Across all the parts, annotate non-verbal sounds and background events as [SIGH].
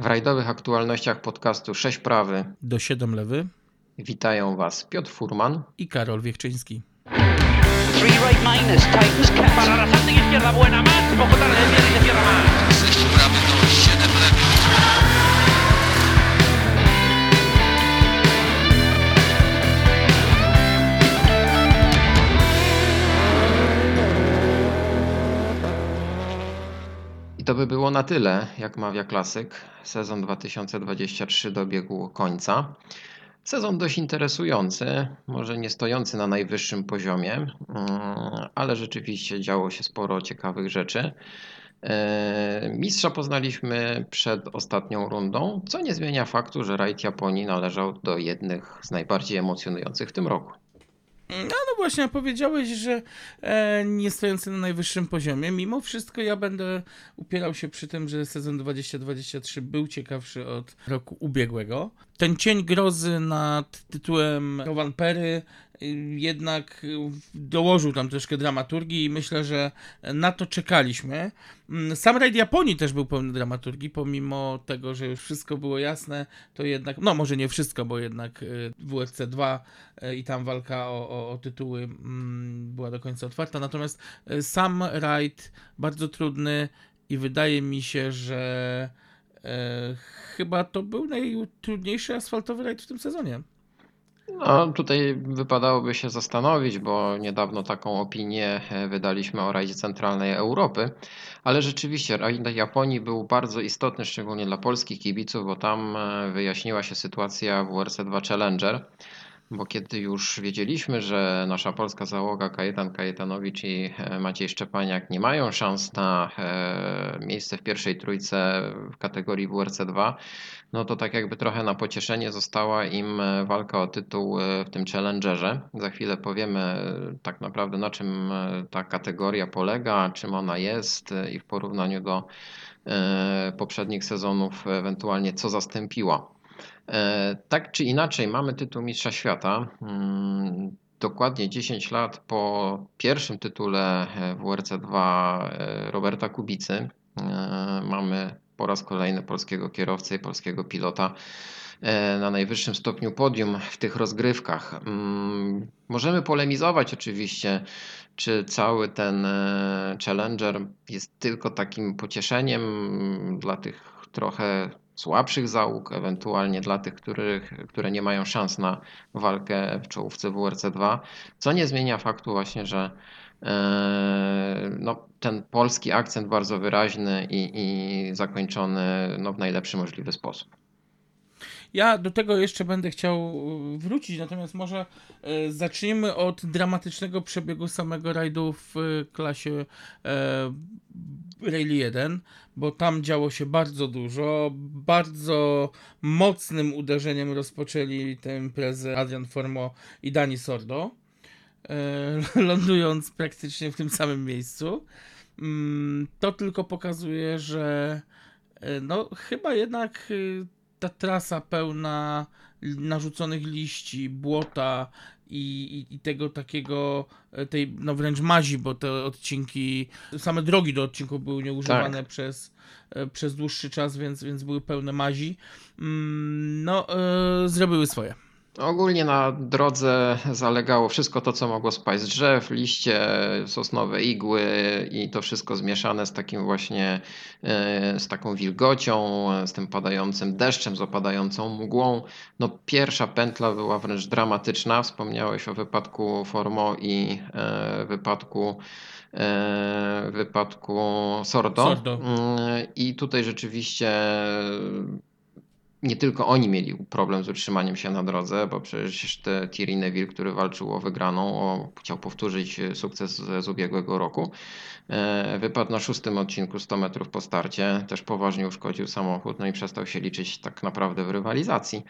W rajdowych aktualnościach podcastu 6 prawy do 7 lewy witają Was Piotr Furman i Karol Wiechczyński. Three right minus, Titans catch. Para la Santa izquierda buena, más, poco tarde, viene se cierra más. To by było na tyle, jak mawia klasyk. Sezon 2023 dobiegł końca. Sezon dość interesujący, może nie stojący na najwyższym poziomie, mm, ale rzeczywiście działo się sporo ciekawych rzeczy. E, Mistrza poznaliśmy przed ostatnią rundą, co nie zmienia faktu, że rajd Japonii należał do jednych z najbardziej emocjonujących w tym roku. No, no właśnie, powiedziałeś, że e, nie stojący na najwyższym poziomie. Mimo wszystko ja będę upierał się przy tym, że sezon 2023 był ciekawszy od roku ubiegłego. Ten cień grozy nad tytułem Rowan Perry jednak y, dołożył tam troszkę dramaturgii i myślę, że na to czekaliśmy. Mm, Sam rajd Japonii też był pełny dramaturgii, pomimo tego, że już wszystko było jasne, to jednak, no może nie wszystko, bo jednak y, WFC 2 y, i tam walka o, o, o tytuły mm, była do końca otwarta, natomiast sam rajd bardzo trudny i wydaje mi się, że e, chyba to był najtrudniejszy asfaltowy rajd w tym sezonie. No, tutaj wypadałoby się zastanowić, bo niedawno taką opinię e, wydaliśmy o rajdzie centralnej Europy, ale rzeczywiście rajd Japonii był bardzo istotny, szczególnie dla polskich kibiców, bo tam e, wyjaśniła się sytuacja w WRC2 Challenger, bo kiedy już wiedzieliśmy, że nasza polska załoga Kajetan Kajetanowicz i e, Maciej Szczepaniak nie mają szans na e, miejsce w pierwszej trójce w kategorii WRC2, no to tak jakby trochę na pocieszenie została im e, walka o tytuł w tym Challengerze. Za chwilę powiemy tak naprawdę na czym ta kategoria polega, czym ona jest i w porównaniu do poprzednich sezonów ewentualnie co zastąpiła. E, Tak czy inaczej, mamy tytuł Mistrza Świata. Mm, Dokładnie 10 lat po pierwszym tytule e, WRC2 e, Roberta Kubicy mamy po raz kolejny polskiego kierowcę i polskiego pilota na najwyższym stopniu podium w tych rozgrywkach. Mm, Możemy polemizować oczywiście, czy cały ten Challenger jest tylko takim pocieszeniem dla tych trochę słabszych załóg, ewentualnie dla tych, których, które nie mają szans na walkę w czołówce WRC2, co nie zmienia faktu właśnie, że e, no, ten polski akcent bardzo wyraźny i, i zakończony no, w najlepszy możliwy sposób. Ja do tego jeszcze będę chciał y, wrócić, natomiast może y, zacznijmy od dramatycznego przebiegu samego rajdu w y, klasie Rally 1, bo tam działo się bardzo dużo. Bardzo mocnym uderzeniem rozpoczęli tę imprezę Adrian Formo i Dani Sordo, [LAUGHS] lądując praktycznie w tym samym miejscu. Mm, To tylko pokazuje, że no chyba jednak ta trasa pełna narzuconych liści, błota i, i, i tego takiego, e, tej no wręcz mazi, bo te odcinki, same drogi do odcinków były nieużywane Tak. przez, e, przez dłuższy czas, więc, więc były pełne mazi. Mm, No, e, zrobiły swoje. Ogólnie na drodze zalegało wszystko to, co mogło spaść z drzew, liście, sosnowe igły i to wszystko zmieszane z takim właśnie, e, z taką wilgocią, e, z tym padającym deszczem, z opadającą mgłą. No pierwsza pętla była wręcz dramatyczna. Wspomniałeś o wypadku Formo i e, wypadku wypadku Sordo. Sordo. Mm, I tutaj rzeczywiście nie tylko oni mieli problem z utrzymaniem się na drodze, bo przecież te Thierry Neville, który walczył o wygraną, o, chciał powtórzyć sukces z, z ubiegłego roku, e, wypadł na szóstym odcinku 100 metrów po starcie, też poważnie uszkodził samochód, no i przestał się liczyć tak naprawdę w rywalizacji.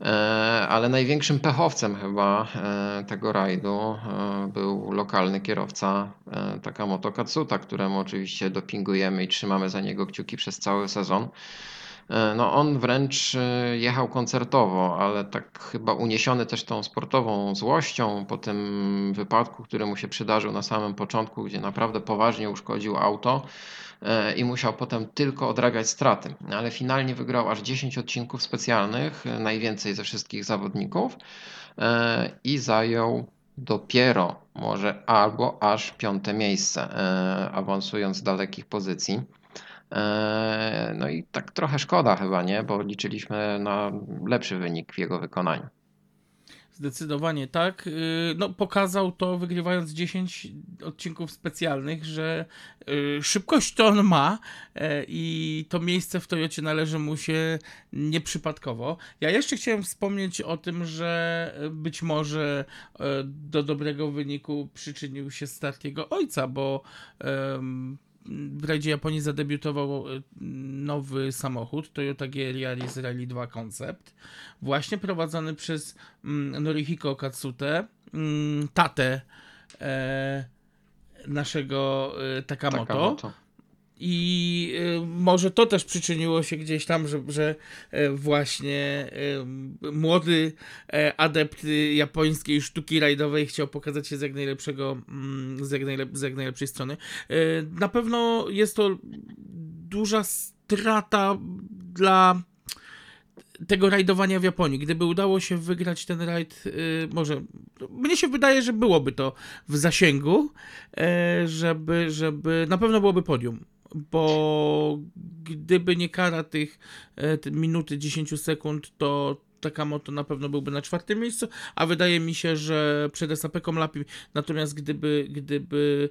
E, Ale największym pechowcem chyba e, tego rajdu e, był lokalny kierowca e, Takamoto Katsuta, któremu oczywiście dopingujemy i trzymamy za niego kciuki przez cały sezon. E, No on wręcz e, jechał koncertowo, ale tak chyba uniesiony też tą sportową złością po tym wypadku, który mu się przydarzył na samym początku, gdzie naprawdę poważnie uszkodził auto e, i musiał potem tylko odrabiać straty. Ale finalnie wygrał aż 10 odcinków specjalnych, najwięcej ze wszystkich zawodników i zajął dopiero może albo aż piąte miejsce, awansując z dalekich pozycji. E, No i tak trochę szkoda chyba, nie? Bo liczyliśmy na lepszy wynik w jego wykonaniu. Zdecydowanie tak. Yy, No, pokazał to, wygrywając 10 odcinków specjalnych, że yy, szybkość to on ma yy, i to miejsce w Toyocie należy mu się nieprzypadkowo. Ja jeszcze chciałem wspomnieć o tym, że być może yy, do dobrego wyniku przyczynił się start jego ojca, bo w rajdzie Japonii zadebiutował y, nowy samochód Toyota GR Yaris Rally 2 Concept, właśnie prowadzony przez mm, Norihiko Katsute, mm, tatę e, naszego e, Takamoto. Takamoto. I y, może to też przyczyniło się gdzieś tam, że, że e, właśnie e, młody e, adept japońskiej sztuki rajdowej chciał pokazać się z jak najlepszego, mm, z jak, najlep- z jak najlepszej strony. Na pewno jest to duża strata dla tego rajdowania w Japonii. Gdyby udało się wygrać ten rajd, y, może mnie się wydaje, że byłoby to w zasięgu, e, żeby, żeby na pewno byłoby podium. Bo gdyby nie kara tych e, minuty 10 sekund, to Takamoto na pewno byłby na czwartym miejscu, a wydaje mi się, że przed SAP-ką Lapi, natomiast gdyby, gdyby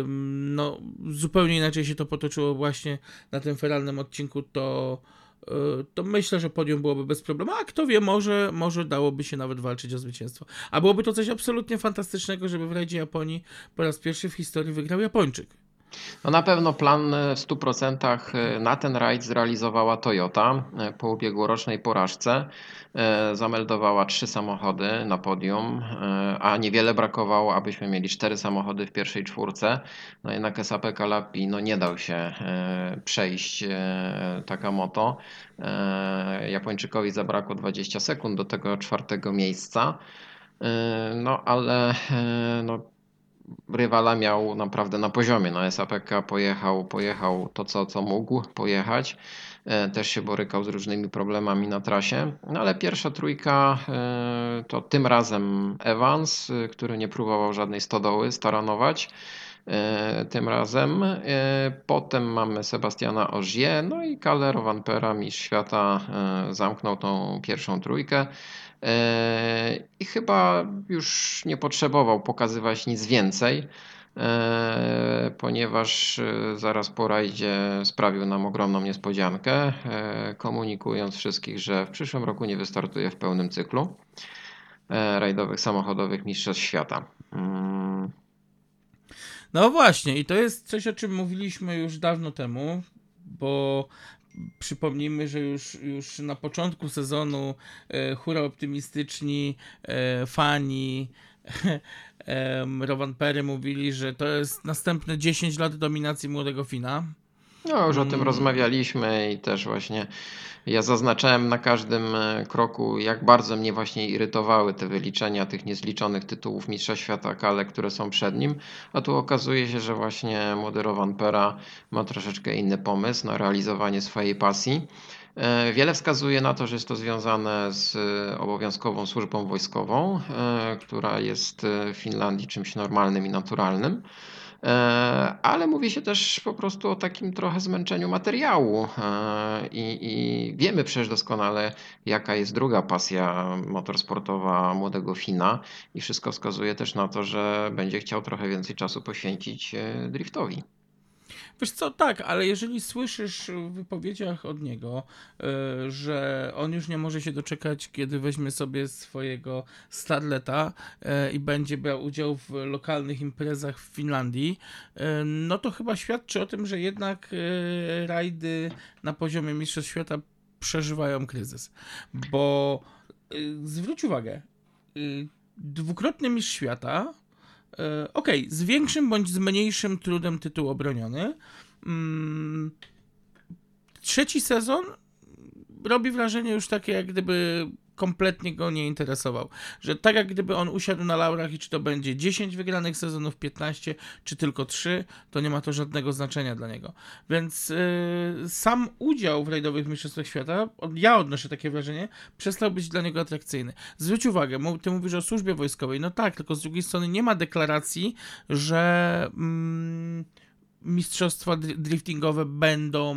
ym, no, zupełnie inaczej się to potoczyło właśnie na tym feralnym odcinku, to y, to myślę, że podium byłoby bez problemu, a kto wie, może, może dałoby się nawet walczyć o zwycięstwo. A byłoby to coś absolutnie fantastycznego, żeby w rajdzie Japonii po raz pierwszy w historii wygrał Japończyk. No na pewno plan e, w 100% e, na ten rajd zrealizowała Toyota e, po ubiegłorocznej porażce. Zameldowała trzy samochody na podium, a niewiele brakowało, abyśmy mieli cztery samochody w pierwszej czwórce. No jednak SAP Kalapi no nie dał się przejść Takamoto. E, Japończykowi zabrakło 20 sekund do tego czwartego miejsca. No ale no, rywala miał naprawdę na poziomie. No SAPK pojechał, pojechał to, co, co mógł pojechać. E, Też się borykał z różnymi problemami na trasie. No ale pierwsza trójka e, to tym razem Evans, e, który nie próbował żadnej stodoły staranować. Tym razem. Potem mamy Sebastiana Ogier, no i Kalle Rovanpera, mistrz świata, zamknął tą pierwszą trójkę. E, I chyba już nie potrzebował pokazywać nic więcej, e, ponieważ e, zaraz po rajdzie sprawił nam ogromną niespodziankę, komunikując wszystkich, że w przyszłym roku nie wystartuje w pełnym cyklu rajdowych samochodowych Mistrzostw Świata. Mm, No właśnie, i to jest coś, o czym mówiliśmy już dawno temu, bo przypomnijmy, że już, już na początku sezonu e, hura optymistyczni e, fani [LAUGHS] em, Rowan Perry mówili, że to jest następne 10 lat dominacji młodego Fina. No, już o tym Mm. rozmawialiśmy i też właśnie ja zaznaczałem na każdym e, kroku, jak bardzo mnie właśnie irytowały te wyliczenia tych niezliczonych tytułów Mistrza Świata Kale, które są przed nim. A tu okazuje się, że właśnie młody Rowan Pera ma troszeczkę inny pomysł na realizowanie swojej pasji. E, Wiele wskazuje na to, że jest to związane z e, obowiązkową służbą wojskową, która jest w Finlandii czymś normalnym i naturalnym. E, Ale mówi się też po prostu o takim trochę zmęczeniu materiału. E, I, I wiemy przecież doskonale, jaka jest druga pasja motorsportowa młodego Fina, i wszystko wskazuje też na to, że będzie chciał trochę więcej czasu poświęcić e, driftowi. Wiesz co, tak, ale jeżeli słyszysz w wypowiedziach od niego, y, że on już nie może się doczekać, kiedy weźmie sobie swojego Starleta y, i będzie brał udział w lokalnych imprezach w Finlandii, y, no to chyba świadczy o tym, że jednak rajdy na poziomie Mistrzostw Świata przeżywają kryzys. Bo zwróć uwagę, dwukrotny mistrz świata E, Okej, z większym bądź z mniejszym trudem tytuł obroniony. Mm, trzeci sezon robi wrażenie już takie, jak gdyby kompletnie go nie interesował. Że tak jak gdyby on usiadł na laurach i czy to będzie 10 wygranych sezonów, 15, czy tylko 3, to nie ma to żadnego znaczenia dla niego. Więc yy, sam udział w rajdowych mistrzostwach świata, ja odnoszę takie wrażenie, przestał być dla niego atrakcyjny. Zwróć uwagę, ty mówisz o służbie wojskowej, no tak, tylko z drugiej strony nie ma deklaracji, że... Mm, mistrzostwa dri- driftingowe będą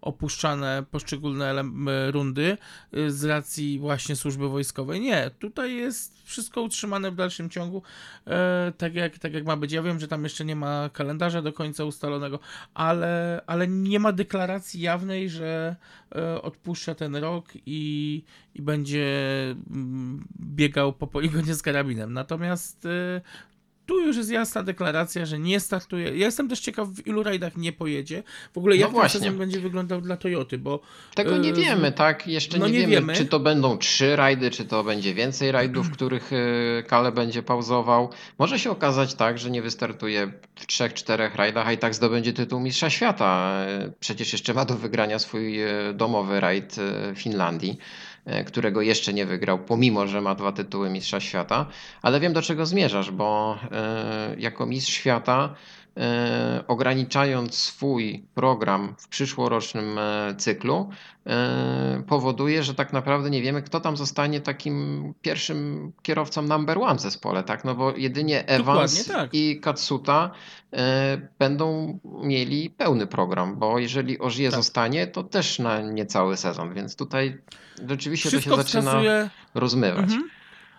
opuszczane poszczególne rundy y, z racji właśnie służby wojskowej. Nie, tutaj jest wszystko utrzymane w dalszym ciągu e, tak, jak, tak jak ma być. Ja wiem, że tam jeszcze nie ma kalendarza do końca ustalonego, ale, ale nie ma deklaracji jawnej, że e, odpuszcza ten rok i, i będzie mm, biegał po poligonie z karabinem. Natomiast e, tu już jest jasna deklaracja, że nie startuje. Ja jestem też ciekaw, w ilu rajdach nie pojedzie. W ogóle No jak ten właśnie. sezon będzie wyglądał dla Toyoty, bo Tego nie e, wiemy, tak? Jeszcze no nie, nie wiemy, wiemy. czy to będą trzy rajdy, czy to będzie więcej rajdów, w których e, Kale będzie pauzował. Może się okazać tak, że nie wystartuje w trzech, czterech rajdach, a i tak zdobędzie tytuł Mistrza Świata. E, Przecież jeszcze ma do wygrania swój domowy rajd e, Finlandii, którego jeszcze nie wygrał, pomimo, że ma dwa tytuły Mistrza Świata. Ale wiem, do czego zmierzasz, bo e, jako Mistrz Świata e, ograniczając swój program w przyszłorocznym e, cyklu, e, powoduje, że tak naprawdę nie wiemy, kto tam zostanie takim pierwszym kierowcą number one w zespole, tak? No bo jedynie Evans tak. i Katsuta e, będą mieli pełny program, bo jeżeli Ożie Tak. zostanie, to też na niecały sezon, więc tutaj rzeczywiście wszystko to się zaczyna wskazuje. rozmywać. Mhm.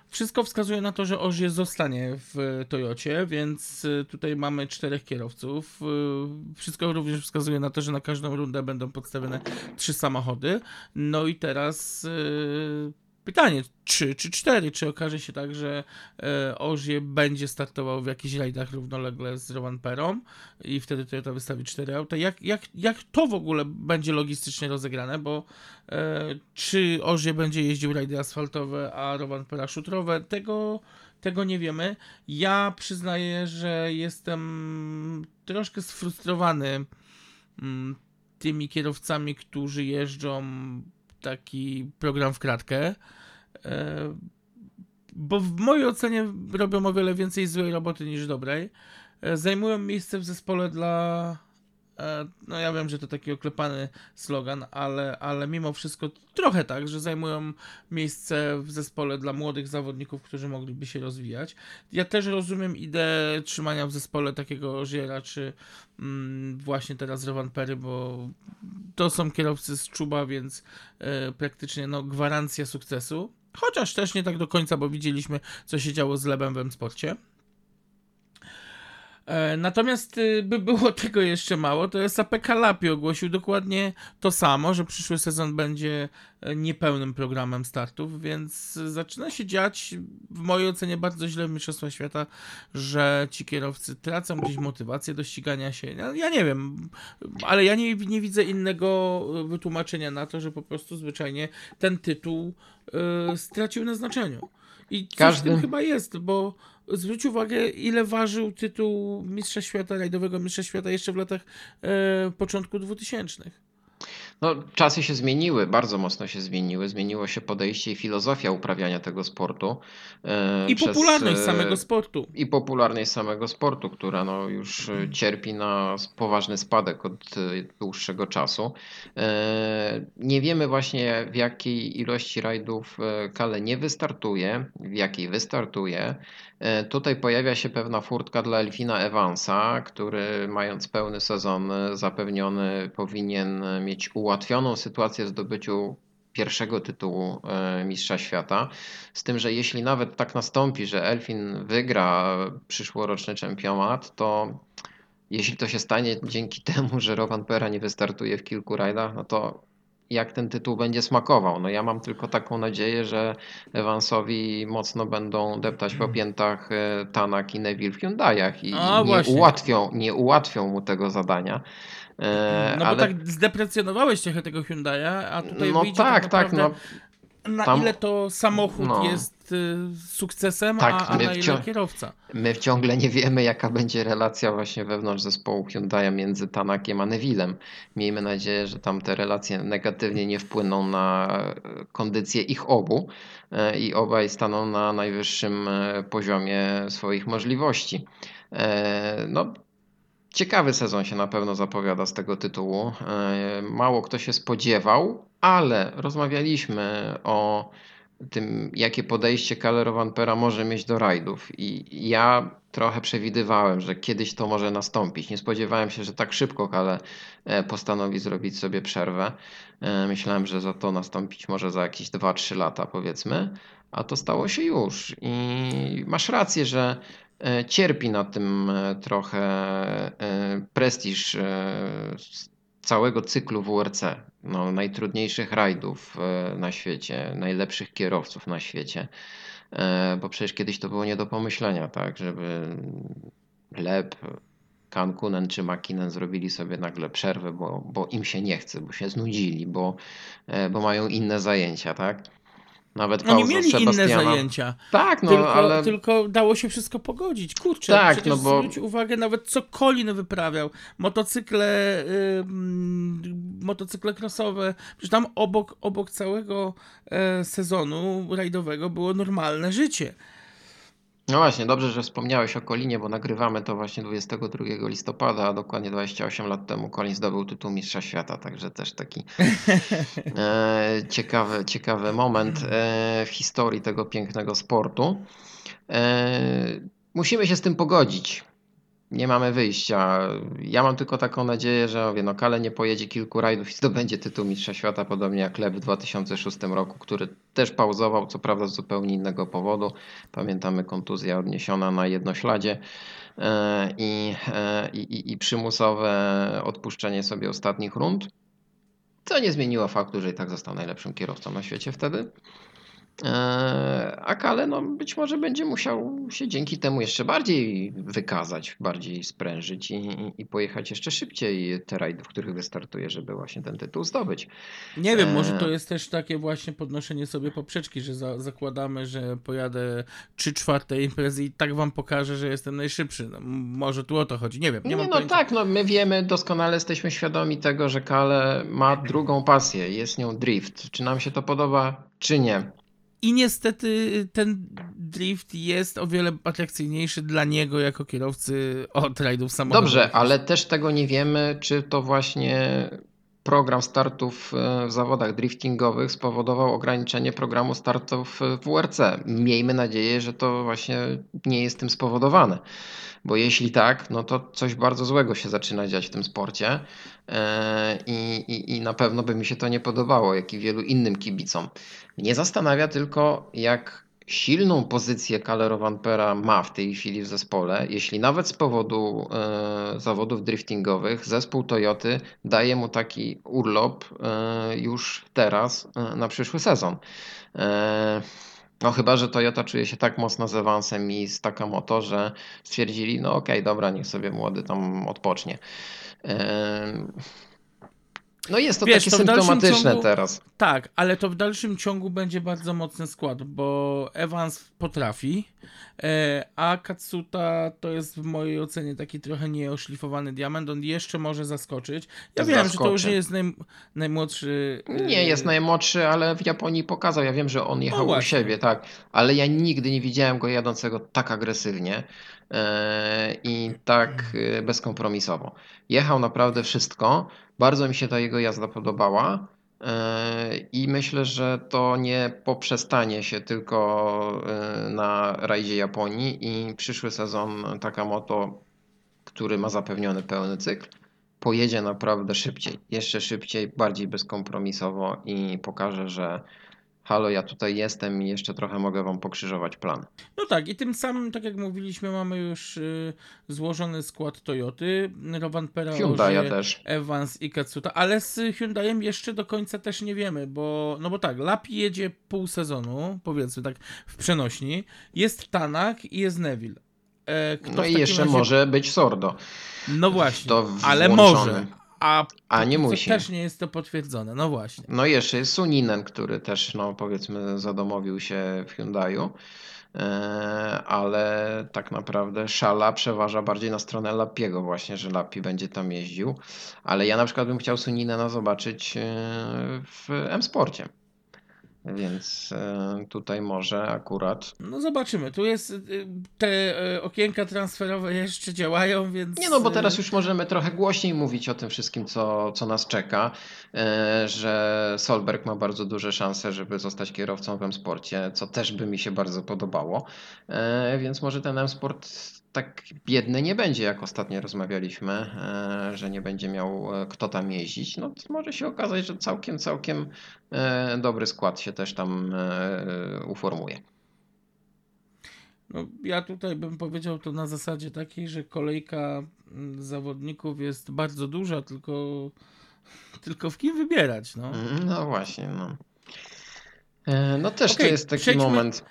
Wszystko wskazuje na to, że Ożie zostanie w Toyocie, więc y, tutaj mamy czterech kierowców. Y, Wszystko również wskazuje na to, że na każdą rundę będą podstawione trzy samochody. No i teraz y, pytanie, trzy czy cztery? Czy okaże się tak, że e, będzie startował w jakichś rajdach równolegle z Rowan Perą i wtedy Toyota wystawi cztery auta? Jak, jak, jak to w ogóle będzie logistycznie rozegrane? Bo e, czy Ożie będzie jeździł rajdy asfaltowe, a Rowan Pera szutrowe? Tego, tego nie wiemy. Ja przyznaję, że jestem troszkę sfrustrowany mm, tymi kierowcami, którzy jeżdżą taki program w kratkę. E, Bo w mojej ocenie robią o wiele więcej złej roboty niż dobrej. E, Zajmują miejsce w zespole dla. E, No ja wiem, że to taki oklepany slogan, ale, ale mimo wszystko trochę tak, że zajmują miejsce w zespole dla młodych zawodników, którzy mogliby się rozwijać. Ja też rozumiem ideę trzymania w zespole takiego Żyra, czy mm, właśnie teraz Rowan Perry, bo to są kierowcy z Czuba, więc e, praktycznie no, gwarancja sukcesu. Chociaż też nie tak do końca, bo widzieliśmy, co się działo z Lebem w M-Sporcie. E, Natomiast y, by było [LAUGHS] tego jeszcze mało, to SAP Kalapi ogłosił dokładnie to samo, że przyszły sezon będzie e, niepełnym programem startów, więc zaczyna się dziać w mojej ocenie bardzo źle w Mistrzostwach Świata, że ci kierowcy tracą gdzieś motywację do ścigania się. Ja, ja nie wiem, ale ja nie, nie widzę innego e, wytłumaczenia na to, że po prostu zwyczajnie ten tytuł stracił na znaczeniu. I coś Każdy- tym chyba jest, bo zwróć uwagę, ile ważył tytuł Mistrza Świata, rajdowego Mistrza Świata jeszcze w latach e, początku 2000. No, czasy się zmieniły, bardzo mocno się zmieniły. Zmieniło się podejście i filozofia uprawiania tego sportu. e, I przez, popularność e, samego sportu. I popularność samego sportu, która no już e, cierpi na poważny spadek od dłuższego czasu. Nie wiemy właśnie w jakiej ilości rajdów Kale nie wystartuje, w jakiej wystartuje. Tutaj pojawia się pewna furtka dla Elfina Evansa, który mając pełny sezon zapewniony powinien mieć ułatwioną sytuację w zdobyciu pierwszego tytułu e, Mistrza Świata. Z tym, że jeśli nawet tak nastąpi, że Elfin wygra przyszłoroczny czempionat, to jeśli to się stanie dzięki [LAUGHS] temu, że Rowan Pera nie wystartuje w kilku rajdach, no to jak ten tytuł będzie smakował? No ja mam tylko taką nadzieję, że Evansowi mocno będą deptać po piętach e, Tanak i Neville w Hyundaiach i A, nie właśnie. ułatwią, nie ułatwią mu tego zadania. E, No ale- bo tak zdeprecjonowałeś trochę tego Hyundai'a, a tutaj no wyjdzie tak, tak tak, naprawdę no Na Tam- ile to samochód no. jest y, sukcesem, Tak, a, a na ile kierowca. My ciągle nie wiemy, jaka będzie relacja właśnie wewnątrz zespołu Hyundai'a między Tanakiem a Nevillem. Miejmy nadzieję, że tam te relacje negatywnie nie wpłyną na e, kondycję ich obu e, i obaj staną na najwyższym e, poziomie swoich możliwości. No, ciekawy sezon się na pewno zapowiada z tego tytułu. E, Mało kto się spodziewał, ale rozmawialiśmy o tym, jakie podejście Kalle Rovanpera może mieć do rajdów. I ja trochę przewidywałem, że kiedyś to może nastąpić. Nie spodziewałem się, że tak szybko Kalle e, postanowi zrobić sobie przerwę. E, Myślałem, że za to nastąpić może za jakieś 2-3 lata, powiedzmy, a to stało się już. I masz rację, że e, cierpi na tym trochę prestiż całego cyklu WRC, no, najtrudniejszych rajdów e, na świecie, najlepszych kierowców na świecie, E, bo przecież kiedyś to było nie do pomyślenia, tak, żeby Leb, Kankunen czy Makinen zrobili sobie nagle przerwę, bo, bo im się nie chce, bo się znudzili, bo, e, bo mają inne zajęcia, tak? Nawet Oni pauza mieli inne Sebastiana- zajęcia, Tak, no tylko, ale tylko dało się wszystko pogodzić. Kurczę, Tak, przecież no bo- zwróć uwagę nawet co Colin wyprawiał. Motocykle, y, mm, motocykle crossowe, przecież tam obok, obok całego e, sezonu rajdowego było normalne życie. No właśnie, dobrze, że wspomniałeś o Kolinie, bo nagrywamy to właśnie 22 listopada, a dokładnie 28 lat temu Colin zdobył tytuł Mistrza Świata, także też taki [LAUGHS] e, ciekawy, ciekawy moment e, w historii tego pięknego sportu. E, musimy się z tym pogodzić. Nie mamy wyjścia. Ja mam tylko taką nadzieję, że mówię, no Kale nie pojedzie kilku rajdów i zdobędzie tytuł Mistrza Świata, podobnie jak Leb w 2006 roku, który też pauzował, co prawda z zupełnie innego powodu. Pamiętamy kontuzja odniesiona na jednośladzie e, e, i, i- i przymusowe odpuszczenie sobie ostatnich rund. Co nie zmieniło faktu, że i tak został najlepszym kierowcą na świecie wtedy. E, A Kale no, być może będzie musiał się dzięki temu jeszcze bardziej wykazać, bardziej sprężyć i, i- pojechać jeszcze szybciej te rajdy, w których wystartuje, żeby właśnie ten tytuł zdobyć. Nie wiem, może Eee. to jest też takie właśnie podnoszenie sobie poprzeczki, że za, zakładamy, że pojadę 3 czwarte imprezy i tak wam pokażę, że jestem najszybszy. No, może tu o to chodzi, nie wiem. Nie, Nie, mam no pojęcia. tak, no my wiemy, doskonale jesteśmy świadomi tego, że Kale ma drugą pasję, jest nią drift. Czy nam się to podoba, czy nie? I niestety ten drift jest o wiele atrakcyjniejszy dla niego jako kierowcy od rajdów samochodowych. Dobrze, ale też tego nie wiemy, czy to właśnie program startów e, w zawodach driftingowych spowodował ograniczenie programu startów w WRC. Miejmy nadzieję, że to właśnie nie jest tym spowodowane. Bo jeśli tak, no to coś bardzo złego się zaczyna dziać w tym sporcie e, i, i, i na pewno by mi się to nie podobało, jak i wielu innym kibicom. Mnie zastanawia tylko, jak silną pozycję Kalle Rovanpera ma w tej chwili w zespole, jeśli nawet z powodu e, zawodów driftingowych zespół Toyoty daje mu taki urlop e, już teraz e, na przyszły sezon. E, no chyba, że Toyota czuje się tak mocno z awansem i z Takamoto, że stwierdzili, no okej, dobra, niech sobie młody tam odpocznie. No jest to Wiesz, takie to symptomatyczne ciągu- teraz. Tak, ale to w dalszym ciągu będzie bardzo mocny skład, bo Evans potrafi, e, a Katsuta to jest w mojej ocenie taki trochę nieoszlifowany diament, on jeszcze może zaskoczyć. Ja wiem, że to już Zaskoczy. nie jest naj, najmłodszy... e, Nie jest najmłodszy, ale w Japonii pokazał. Ja wiem, że on jechał u właśnie. siebie, tak, ale ja nigdy nie widziałem go jadącego tak agresywnie i tak e, bezkompromisowo. Jechał naprawdę wszystko. Bardzo mi się ta jego jazda podobała. e, I myślę, że to nie poprzestanie się tylko e, na rajdzie Japonii i przyszły sezon Takamoto, który ma zapewniony pełny cykl, pojedzie naprawdę szybciej, jeszcze szybciej, bardziej bezkompromisowo i pokaże, że halo, ja tutaj jestem i jeszcze trochę mogę wam pokrzyżować plan. No tak, i tym samym, tak jak mówiliśmy, mamy już y, złożony skład Toyoty, Rovanpera, Hyundai'a Ogier, też. Evans i Katsuta, ale z Hyundaiem jeszcze do końca też nie wiemy, bo no bo tak, Lapi jedzie pół sezonu, powiedzmy tak w przenośni, jest Tanak i jest Neville. E, No i jeszcze razie- może być Sordo. No właśnie, to ale może, A, A nie to musi. też nie jest to potwierdzone, no właśnie. No jeszcze jest Suninen, który też, no powiedzmy, zadomowił się w Hyundaiu, e, ale tak naprawdę szala przeważa bardziej na stronę Lappiego właśnie, że Lappi będzie tam jeździł, ale ja na przykład bym chciał Suninena zobaczyć e, w M-Sporcie, więc e, tutaj może akurat... No zobaczymy, tu jest, y, te y, okienka transferowe jeszcze działają, więc... Nie no, bo y, teraz już możemy trochę głośniej mówić o tym wszystkim, co, co nas czeka, e, że Solberg ma bardzo duże szanse, żeby zostać kierowcą w M-Sporcie, co też by mi się bardzo podobało, E, więc może ten M-Sport tak biedny nie będzie, jak ostatnio rozmawialiśmy, e, że nie będzie miał e, kto tam jeździć. No to może się okazać, że całkiem, całkiem e, dobry skład się też tam uformuje. No, ja tutaj bym powiedział to na zasadzie takiej, że kolejka mm, zawodników jest bardzo duża, tylko, [LAUGHS] tylko w kim wybierać, no. Mm, No właśnie, no. No też Okej, to jest taki przejdźmy- moment.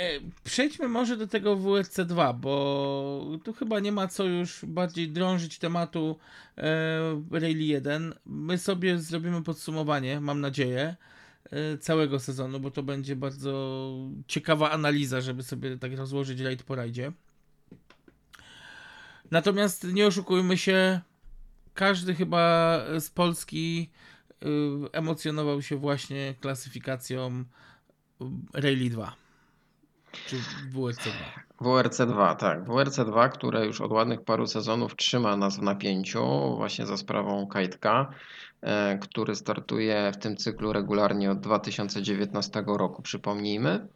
E, Przejdźmy może do tego WRC 2, bo tu chyba nie ma co już bardziej drążyć tematu e, Rally 1. My sobie zrobimy podsumowanie, mam nadzieję, e, całego sezonu, bo to będzie bardzo ciekawa analiza, żeby sobie tak rozłożyć rajd po rajdzie. Natomiast nie oszukujmy się, każdy chyba z Polski y, emocjonował się właśnie klasyfikacją Rally 2. Czy WRC 2. WRC2, tak. WRC2, które już od ładnych paru sezonów trzyma nas w napięciu, właśnie za sprawą Kajtka, e, który startuje w tym cyklu regularnie od 2019 roku, przypomnijmy.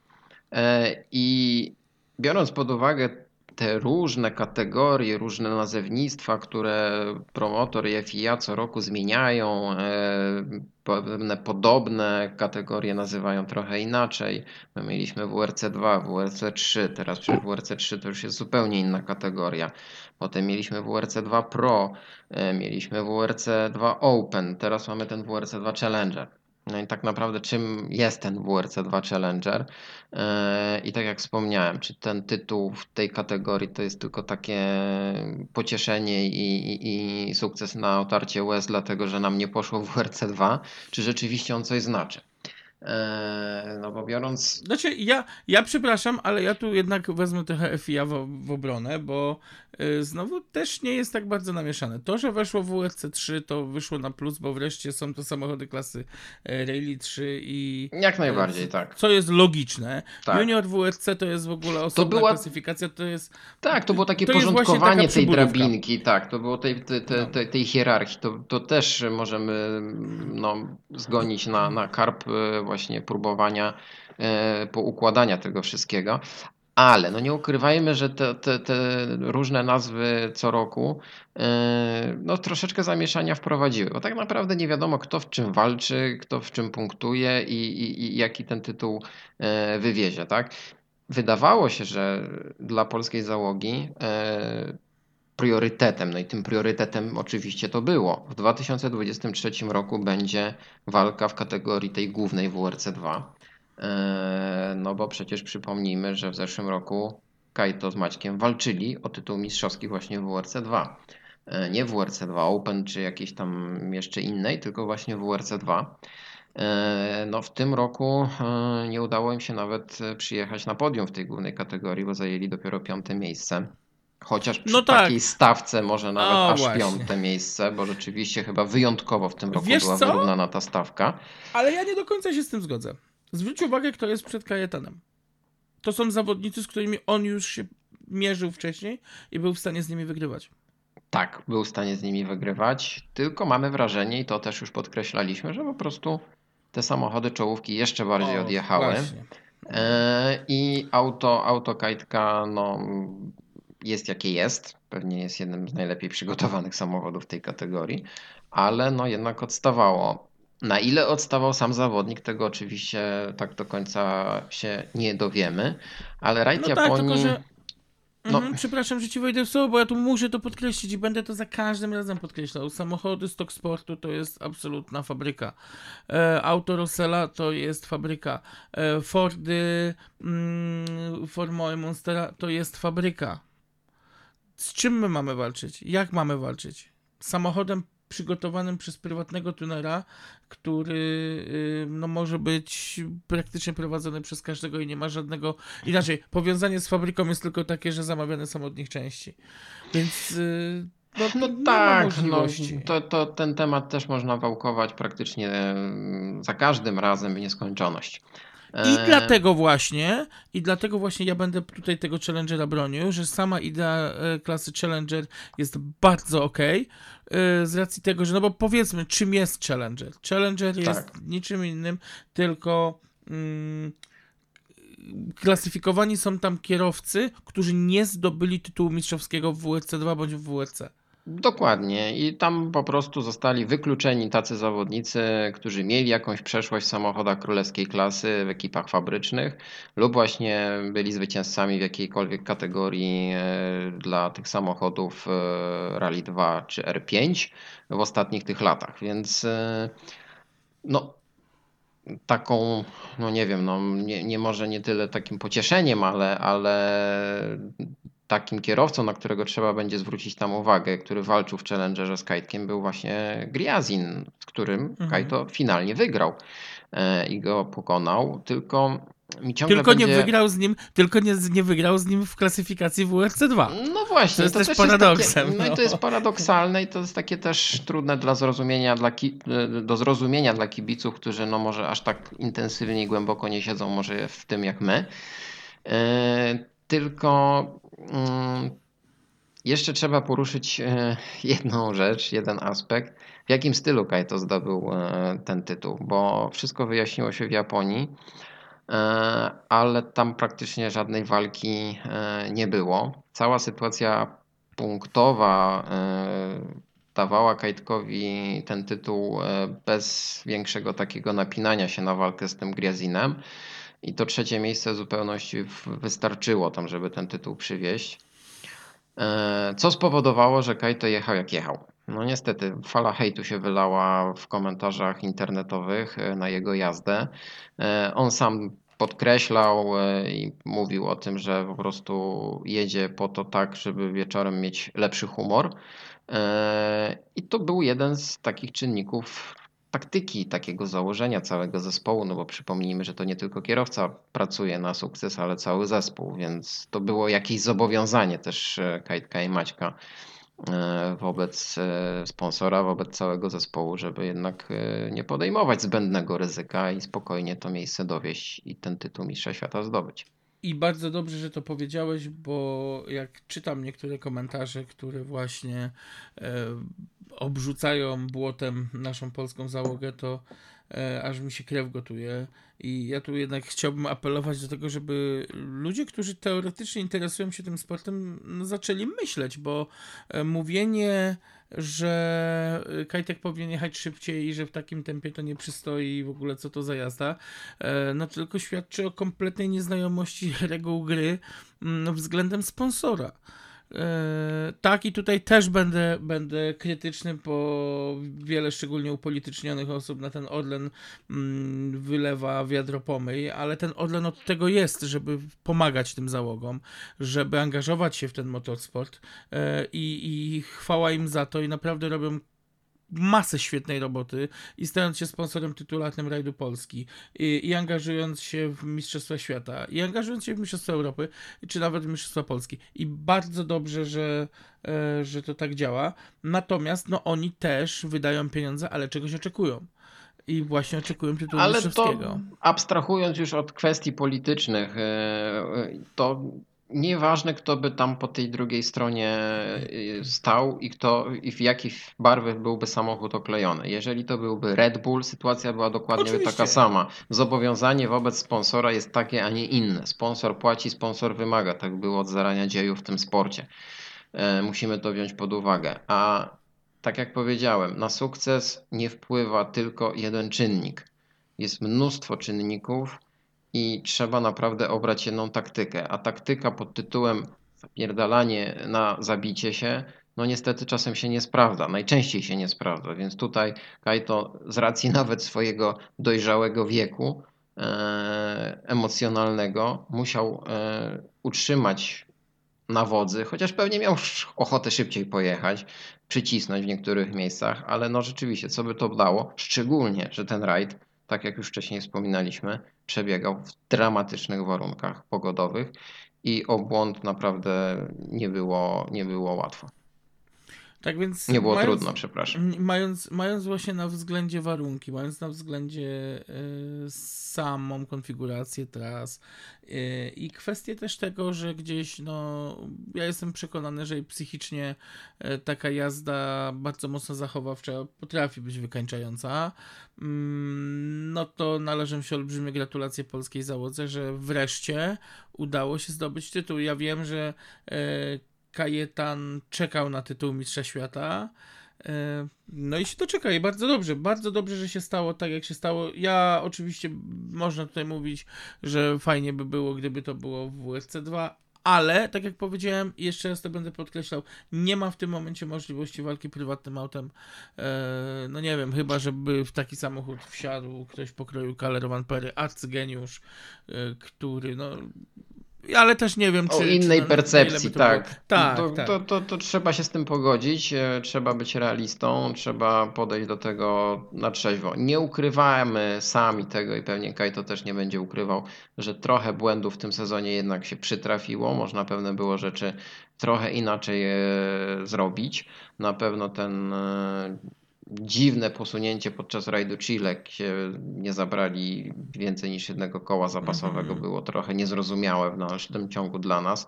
E, I biorąc pod uwagę te różne kategorie, różne nazewnictwa, które promotor i FIA co roku zmieniają, e, pewne podobne kategorie nazywają trochę inaczej. My mieliśmy WRC2, WRC3, teraz przy WRC3 to już jest zupełnie inna kategoria. Potem mieliśmy WRC2 Pro, e, mieliśmy WRC2 Open, teraz mamy ten WRC2 Challenger. No i tak naprawdę czym jest ten WRC2 Challenger? E, I tak jak wspomniałem, czy ten tytuł w tej kategorii to jest tylko takie pocieszenie i, i, i sukces na otarcie łez, dlatego że nam nie poszło w WRC2, czy rzeczywiście on coś znaczy? E, No bo biorąc Znaczy, ja, ja przepraszam, ale ja tu jednak wezmę trochę FIA w, w obronę, bo y, znowu też nie jest tak bardzo namieszane. To, że weszło w WRC 3, to wyszło na plus, bo wreszcie są to samochody klasy e, Rally 3 i jak najbardziej tak. co jest logiczne. Tak. Junior WRC to jest w ogóle osobna była- klasyfikacja, to jest Tak, to było takie To porządkowanie tej drabinki, tak, to było tej, tej, tej, No. tej, tej hierarchii. To, to też możemy no, zgonić na, na karp e, właśnie próbowania e, poukładania tego wszystkiego. Ale no nie ukrywajmy, że te, te, te różne nazwy co roku e, no, troszeczkę zamieszania wprowadziły, bo tak naprawdę nie wiadomo kto w czym walczy, kto w czym punktuje i, i, i jaki ten tytuł e, wywiezie, tak? Wydawało się, że dla polskiej załogi priorytetem, no i tym priorytetem oczywiście to było. W 2023 roku będzie walka w kategorii tej głównej WRC2. E, No bo przecież przypomnijmy, że w zeszłym roku Kajto z Maćkiem walczyli o tytuł mistrzowski właśnie w WRC2. E, Nie w WRC2 Open czy jakiejś tam jeszcze innej, tylko właśnie w WRC2. E, No w tym roku nie udało im się nawet przyjechać na podium w tej głównej kategorii, bo zajęli dopiero piąte miejsce. Chociaż przy No tak. takiej stawce może nawet O, aż właśnie. piąte miejsce, bo rzeczywiście chyba wyjątkowo w tym roku Wiesz była co? wyrównana ta stawka. Ale ja nie do końca się z tym zgodzę. Zwróć uwagę, kto jest przed Kajetanem. To są zawodnicy, z którymi on już się mierzył wcześniej i był w stanie z nimi wygrywać. Tak, był w stanie z nimi wygrywać, tylko mamy wrażenie, i to też już podkreślaliśmy, że po prostu te samochody czołówki jeszcze bardziej O, odjechały. właśnie. E, I auto, auto Kajtka no, jest jakie jest. Pewnie jest jednym z najlepiej przygotowanych samochodów w tej kategorii, ale no jednak odstawało. Na ile odstawał sam zawodnik, tego oczywiście tak do końca się nie dowiemy, ale rajd No tak, Japonii... tylko że. No. Mhm, Przepraszam, że ci wejdę w słowo, bo ja tu muszę to podkreślić i będę to za każdym razem podkreślał. Samochody Stock Sportu to jest absolutna fabryka. E, Auto Rossella to jest fabryka. E, Fordy, mm, Formuły Monstera to jest fabryka. Z czym my mamy walczyć? Jak mamy walczyć? Samochodem przygotowanym przez prywatnego tunera, który y, no, może być praktycznie prowadzony przez każdego i nie ma żadnego. Inaczej, powiązanie z fabryką jest tylko takie, że zamawiane są od nich części. Więc. y, No, No tak, no, to, to ten temat też można wałkować praktycznie mm, za każdym razem w nieskończoność. I E, dlatego właśnie, i dlatego właśnie ja będę tutaj tego Challengera bronił, że sama idea e, klasy Challenger jest bardzo ok, z racji tego, że no bo powiedzmy, czym jest Challenger? Challenger jest Tak. niczym innym, tylko mm, klasyfikowani są tam kierowcy, którzy nie zdobyli tytułu mistrzowskiego w WRC 2 bądź w WRC. Dokładnie. I tam po prostu zostali wykluczeni tacy zawodnicy, którzy mieli jakąś przeszłość w samochodach królewskiej klasy, w ekipach fabrycznych, lub właśnie byli zwycięzcami w jakiejkolwiek kategorii e, dla tych samochodów e, Rally 2 czy R5 w ostatnich tych latach. Więc e, no, taką, no nie wiem, no nie, nie może nie tyle takim pocieszeniem, ale, ale takim kierowcą, na którego trzeba będzie zwrócić tam uwagę, który walczył w Challengerze z Kajtkiem, był właśnie Griazin, z którym Mhm. Kajto finalnie wygrał e, i go pokonał, tylko mi ciągle Tylko będzie... nie wygrał z nim, tylko nie, nie wygrał z nim w klasyfikacji WRC 2. No właśnie, To jest też też paradoksem, takie, no i no. to jest paradoksalne i to jest takie też trudne dla zrozumienia, dla ki, do zrozumienia dla kibiców, którzy no może aż tak intensywnie i głęboko nie siedzą może w tym jak my. E, Tylko jeszcze trzeba poruszyć e, jedną rzecz, jeden aspekt. W jakim stylu Kaito zdobył e, ten tytuł? Bo wszystko wyjaśniło się w Japonii, e, ale tam praktycznie żadnej walki nie było. Cała sytuacja punktowa dawała Kajtkowi ten tytuł bez większego takiego napinania się na walkę z tym Griazinem. I to trzecie miejsce w zupełności wystarczyło tam, żeby ten tytuł przywieźć. E, Co spowodowało, że Kaito jechał jak jechał. No niestety, fala hejtu się wylała w komentarzach internetowych e, na jego jazdę. E, On sam podkreślał i mówił o tym, że po prostu jedzie po to tak, żeby wieczorem mieć lepszy humor. I to był jeden z takich czynników taktyki, takiego założenia całego zespołu, no bo przypomnijmy, że to nie tylko kierowca pracuje na sukces, ale cały zespół, więc to było jakieś zobowiązanie też e, Kajtka i Maćka e, wobec e, sponsora, wobec całego zespołu, żeby jednak nie podejmować zbędnego ryzyka i spokojnie to miejsce dowieść i ten tytuł mistrza świata zdobyć. I bardzo dobrze, że to powiedziałeś, bo jak czytam niektóre komentarze, które właśnie e, obrzucają błotem naszą polską załogę, to e, aż mi się krew gotuje. I ja tu jednak chciałbym apelować do tego, żeby ludzie, którzy teoretycznie interesują się tym sportem, no, zaczęli myśleć, bo e, mówienie, że e, Kajtek powinien jechać szybciej i że w takim tempie to nie przystoi w ogóle co to za jazda, e, no tylko świadczy o kompletnej nieznajomości [LAUGHS] reguł gry mm, względem sponsora. E, Tak, i tutaj też będę, będę krytyczny, bo wiele szczególnie upolitycznionych osób na ten Orlen mm, wylewa wiadro pomyj, ale ten Orlen od tego jest, żeby pomagać tym załogom, żeby angażować się w ten motorsport e, i, i chwała im za to i naprawdę robią masę świetnej roboty i stając się sponsorem tytularnym rajdu Polski i, i angażując się w Mistrzostwa Świata i angażując się w Mistrzostwa Europy czy nawet w Mistrzostwa Polski. I bardzo dobrze, że, e, że to tak działa. Natomiast no oni też wydają pieniądze, ale czegoś oczekują. I właśnie oczekują tytułu Ale to abstrahując już od kwestii politycznych, e, to nieważne kto by tam po tej drugiej stronie e, stał i kto i w jakich barwy byłby samochód oklejony. Jeżeli to byłby Red Bull, sytuacja była dokładnie Oczywiście. taka sama. Zobowiązanie wobec sponsora jest takie, a nie inne. Sponsor płaci, sponsor wymaga. Tak było od zarania dziejów w tym sporcie. E, Musimy to wziąć pod uwagę. A tak jak powiedziałem, na sukces nie wpływa tylko jeden czynnik. Jest mnóstwo czynników i trzeba naprawdę obrać jedną taktykę. A taktyka pod tytułem zapierdalanie na zabicie się, no niestety czasem się nie sprawdza. Najczęściej się nie sprawdza, więc tutaj Kaito z racji [LAUGHS] nawet swojego dojrzałego wieku e, emocjonalnego musiał e, utrzymać na wodzy, chociaż pewnie miał ochotę szybciej pojechać, przycisnąć w niektórych miejscach, ale no rzeczywiście, co by to dało? Szczególnie, że ten rajd, tak jak już wcześniej wspominaliśmy, przebiegał w dramatycznych warunkach pogodowych i o błąd naprawdę nie było, nie było łatwo. Tak więc. Nie było mając- trudno, przepraszam. Mając, mając właśnie na względzie warunki, mając na względzie e, samą konfigurację tras e, i kwestię też tego, że gdzieś, no, ja jestem przekonany, że i psychicznie e, taka jazda bardzo mocno zachowawcza potrafi być wykańczająca, mm, no to należą się olbrzymie gratulacje polskiej załodze, że wreszcie udało się zdobyć tytuł. Ja wiem, że e, Kajetan czekał na tytuł Mistrza Świata. E, No i się doczeka i bardzo dobrze, bardzo dobrze, że się stało tak, jak się stało. Ja oczywiście można tutaj mówić, że fajnie by było, gdyby to było w WRC 2, ale tak jak powiedziałem, jeszcze raz to będę podkreślał, nie ma w tym momencie możliwości walki prywatnym autem. E, No nie wiem, chyba żeby w taki samochód wsiadł ktoś pokroju Kaler Van Pery, arcygeniusz, e, który no ale też nie wiem, czy... O czy innej ile percepcji, tak. Było. Tak, to, tak. To, to, to trzeba się z tym pogodzić, e, trzeba być realistą, trzeba podejść do tego na trzeźwo. Nie ukrywamy sami tego i pewnie Kaj to też nie będzie ukrywał, że trochę błędów w tym sezonie jednak się przytrafiło. Można pewne było rzeczy trochę inaczej e, zrobić. Na pewno ten e, dziwne posunięcie podczas rajdu Chile, gdzie nie zabrali więcej niż jednego koła zapasowego, Mhm. było trochę niezrozumiałe w dalszym ciągu dla nas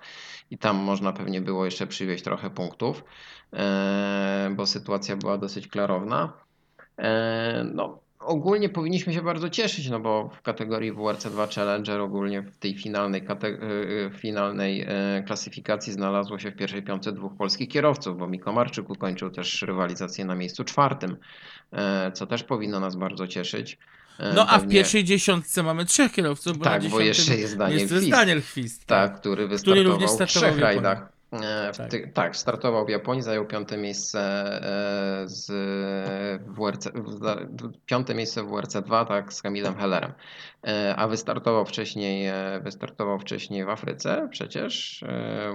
i tam można pewnie było jeszcze przywieźć trochę punktów, e, bo sytuacja była dosyć klarowna. E, No, ogólnie powinniśmy się bardzo cieszyć, no bo w kategorii WRC2 Challenger ogólnie w tej finalnej, kate- e, finalnej e, klasyfikacji znalazło się w pierwszej piątce dwóch polskich kierowców, bo Miko Marczyk ukończył też rywalizację na miejscu czwartym, co też powinno nas bardzo cieszyć. No a w pierwszej dziesiątce mamy trzech kierowców, bo Tak, bo jeszcze jest Daniel jest, Chwist. Daniel Chwist. Tak, który wystartował również w startował w trzech rajdach. E, Tak. ty- tak, startował w Japonii, zajął piąte miejsce e, z WRC, piąte miejsce w WRC2, tak, z Kamilem Hellerem. E, A wystartował wcześniej, wystartował wcześniej w Afryce przecież,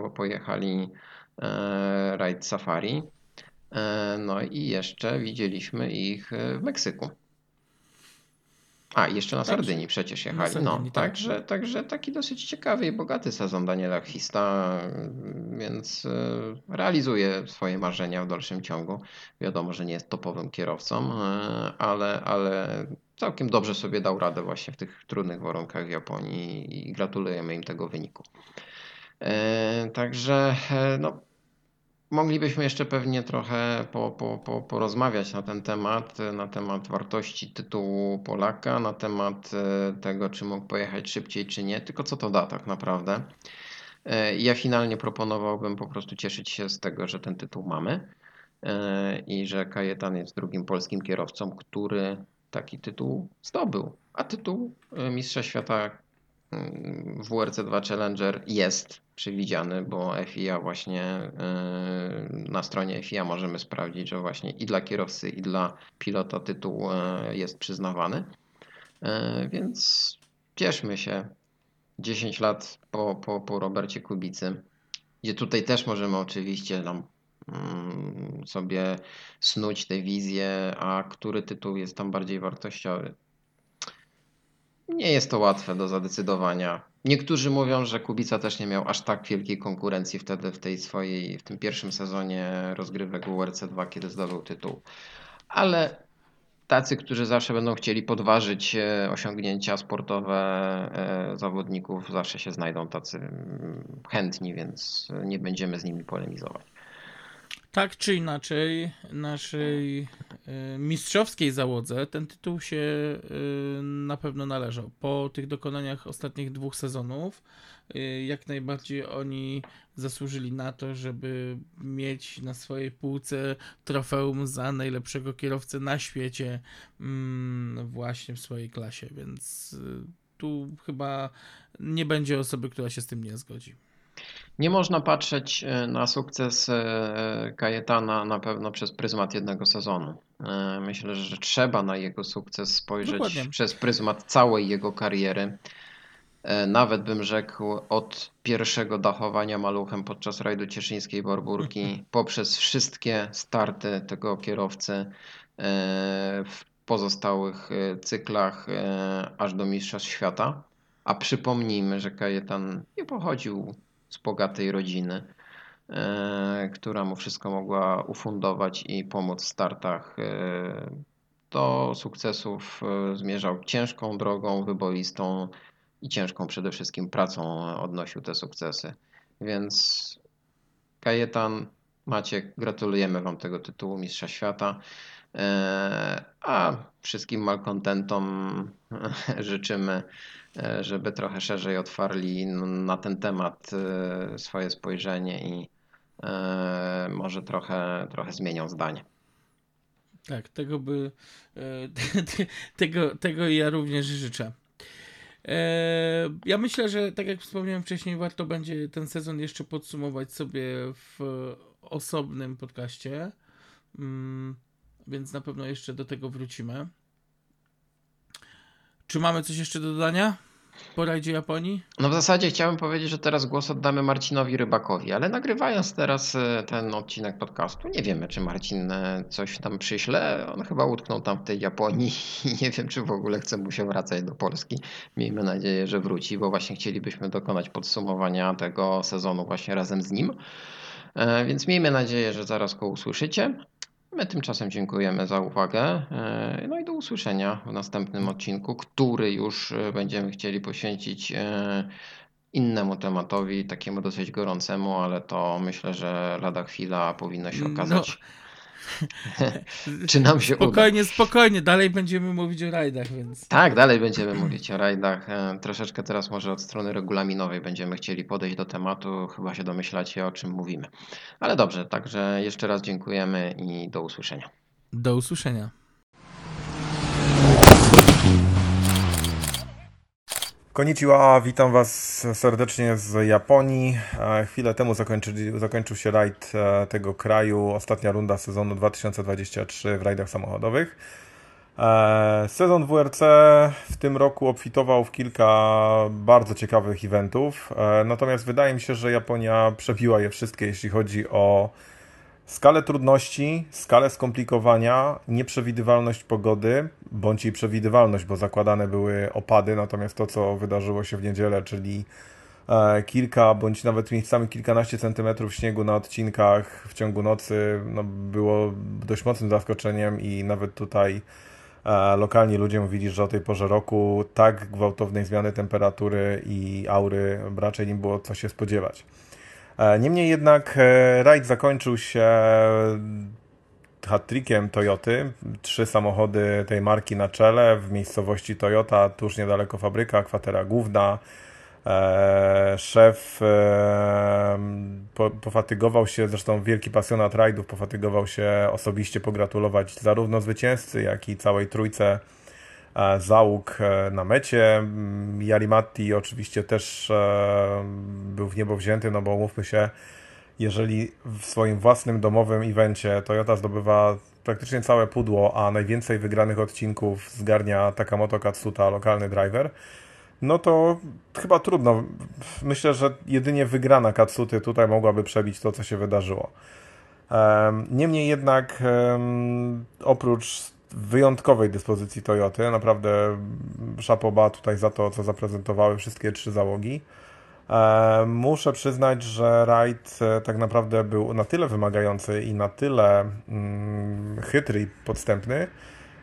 bo pojechali e, rajd safari. No i jeszcze widzieliśmy ich w Meksyku. A, jeszcze na Sardynii przecież jechali. Sardynii, no, tak. także, także taki dosyć ciekawy i bogaty sezon Daniela Chwista, więc e, realizuje swoje marzenia w dalszym ciągu. Wiadomo, że nie jest topowym kierowcą, e, ale, ale całkiem dobrze sobie dał radę właśnie w tych trudnych warunkach w Japonii i gratulujemy im tego wyniku. E, Także no, Moglibyśmy jeszcze pewnie trochę po, po, po, porozmawiać na ten temat, na temat wartości tytułu Polaka, na temat e, tego, czy mógł pojechać szybciej, czy nie, tylko co to da tak naprawdę. E, Ja finalnie proponowałbym po prostu cieszyć się z tego, że ten tytuł mamy e, i że Kajetan jest drugim polskim kierowcą, który taki tytuł zdobył. A tytuł Mistrza Świata w WRC2 Challenger jest przewidziany, bo FIA właśnie yy, na stronie FIA możemy sprawdzić, że właśnie i dla kierowcy, i dla pilota tytuł yy, jest przyznawany. Yy, Więc cieszmy się. 10 lat po, po, po Robercie Kubicy, gdzie tutaj też możemy oczywiście tam mm, sobie snuć tę wizję, a który tytuł jest tam bardziej wartościowy. Nie jest to łatwe do zadecydowania. Niektórzy mówią, że Kubica też nie miał aż tak wielkiej konkurencji wtedy w tej swojej, w tym pierwszym sezonie rozgrywek WRC 2, kiedy zdobył tytuł. Ale tacy, którzy zawsze będą chcieli podważyć e, osiągnięcia sportowe e, zawodników, zawsze się znajdą tacy mm, chętni, więc nie będziemy z nimi polemizować. Tak czy inaczej, naszej y, mistrzowskiej załodze ten tytuł się y, na pewno należał. Po tych dokonaniach ostatnich dwóch sezonów, y, jak najbardziej oni zasłużyli na to, żeby mieć na swojej półce trofeum za najlepszego kierowcę na świecie, mm, właśnie w swojej klasie, więc tu chyba nie będzie osoby, która się z tym nie zgodzi. Nie można patrzeć e, na sukces e, Kajetana na pewno przez pryzmat jednego sezonu. E, Myślę, że trzeba na jego sukces spojrzeć Dokładnie. przez pryzmat całej jego kariery. nawet bym rzekł od pierwszego dachowania maluchem podczas rajdu Cieszyńskiej Barburki, [LAUGHS] poprzez wszystkie starty tego kierowcy w pozostałych cyklach aż do Mistrzostw Świata. A przypomnijmy, że Kajetan nie pochodził z bogatej rodziny, która mu wszystko mogła ufundować i pomóc w startach do sukcesów e, zmierzał ciężką drogą, wyboistą i ciężką przede wszystkim pracą odnosił te sukcesy. Więc Kajetan, Maciek, gratulujemy Wam tego tytułu Mistrza Świata. E, a wszystkim malkontentom [LAUGHS] życzymy, e, żeby trochę szerzej otwarli na ten temat swoje spojrzenie i może trochę, trochę zmienią zdanie. Tak, tego by. E, [LAUGHS] tego, tego ja również życzę. E, ja myślę, że tak jak wspomniałem wcześniej, warto będzie ten sezon jeszcze podsumować sobie w osobnym podcaście. Mm, więc na pewno jeszcze do tego wrócimy. Czy mamy coś jeszcze do dodania? po rajdzie Japonii? No w zasadzie chciałem powiedzieć, że teraz głos oddamy Marcinowi Rybakowi, ale nagrywając teraz e, ten odcinek podcastu, nie wiemy, czy Marcin e, coś tam przyśle. On chyba utknął tam w tej Japonii [LAUGHS] i nie wiem, czy w ogóle chce mu się wracać do Polski. Miejmy nadzieję, że wróci, bo właśnie chcielibyśmy dokonać podsumowania tego sezonu właśnie razem z nim. E, więc miejmy nadzieję, że zaraz go usłyszycie. My tymczasem dziękujemy za uwagę. E, no i do usłyszenia w następnym odcinku, który już e, będziemy chcieli poświęcić e, innemu tematowi, takiemu dosyć gorącemu, ale to myślę, że lada chwila powinno się no, okazać. No [LAUGHS] Czy nam się spokojnie, uda? Spokojnie, dalej będziemy mówić o rajdach, więc. Tak, dalej będziemy mówić o rajdach. E, troszeczkę teraz może od strony regulaminowej będziemy chcieli podejść do tematu. Chyba się domyślacie, o czym mówimy. Ale dobrze, także jeszcze raz dziękujemy i do usłyszenia. Do usłyszenia. Konnichiwa, witam Was serdecznie z Japonii. E, chwilę temu zakończy, zakończył się rajd e, tego kraju, ostatnia runda sezonu 2023 w rajdach samochodowych. E, sezon WRC w tym roku obfitował w kilka bardzo ciekawych eventów, natomiast wydaje mi się, że Japonia przebiła je wszystkie, jeśli chodzi o Skalę trudności, skalę skomplikowania, nieprzewidywalność pogody, bądź jej przewidywalność, bo zakładane były opady, natomiast to, co wydarzyło się w niedzielę, czyli e, kilka, bądź nawet miejscami kilkanaście centymetrów śniegu na odcinkach w ciągu nocy, no, było dość mocnym zaskoczeniem i nawet tutaj e, lokalni ludzie mówili, że o tej porze roku tak gwałtownej zmiany temperatury i aury raczej nie było co się spodziewać. E, niemniej jednak e, rajd zakończył się hat-trickiem Toyoty. Trzy samochody tej marki na czele w miejscowości Toyota, tuż niedaleko fabryka, kwatera główna. E, szef pofatygował się, zresztą wielki pasjonat rajdów, pofatygował się osobiście pogratulować zarówno zwycięzcy, jak i całej trójce załóg e, na mecie. Mm, oczywiście też e, był w niebo wzięty, no bo mówmy się, jeżeli w swoim własnym domowym evencie Toyota zdobywa praktycznie całe pudło, a najwięcej wygranych odcinków zgarnia Takamoto Katsuta, lokalny driver, no to chyba trudno. Myślę, że jedynie wygrana Katsuty tutaj mogłaby przebić to, co się wydarzyło. Niemniej jednak oprócz wyjątkowej dyspozycji Toyoty. Naprawdę szapoba tutaj za to, co zaprezentowały wszystkie trzy załogi. E, muszę przyznać, że rajd e, tak naprawdę był na tyle wymagający i na tyle mm, chytry i podstępny,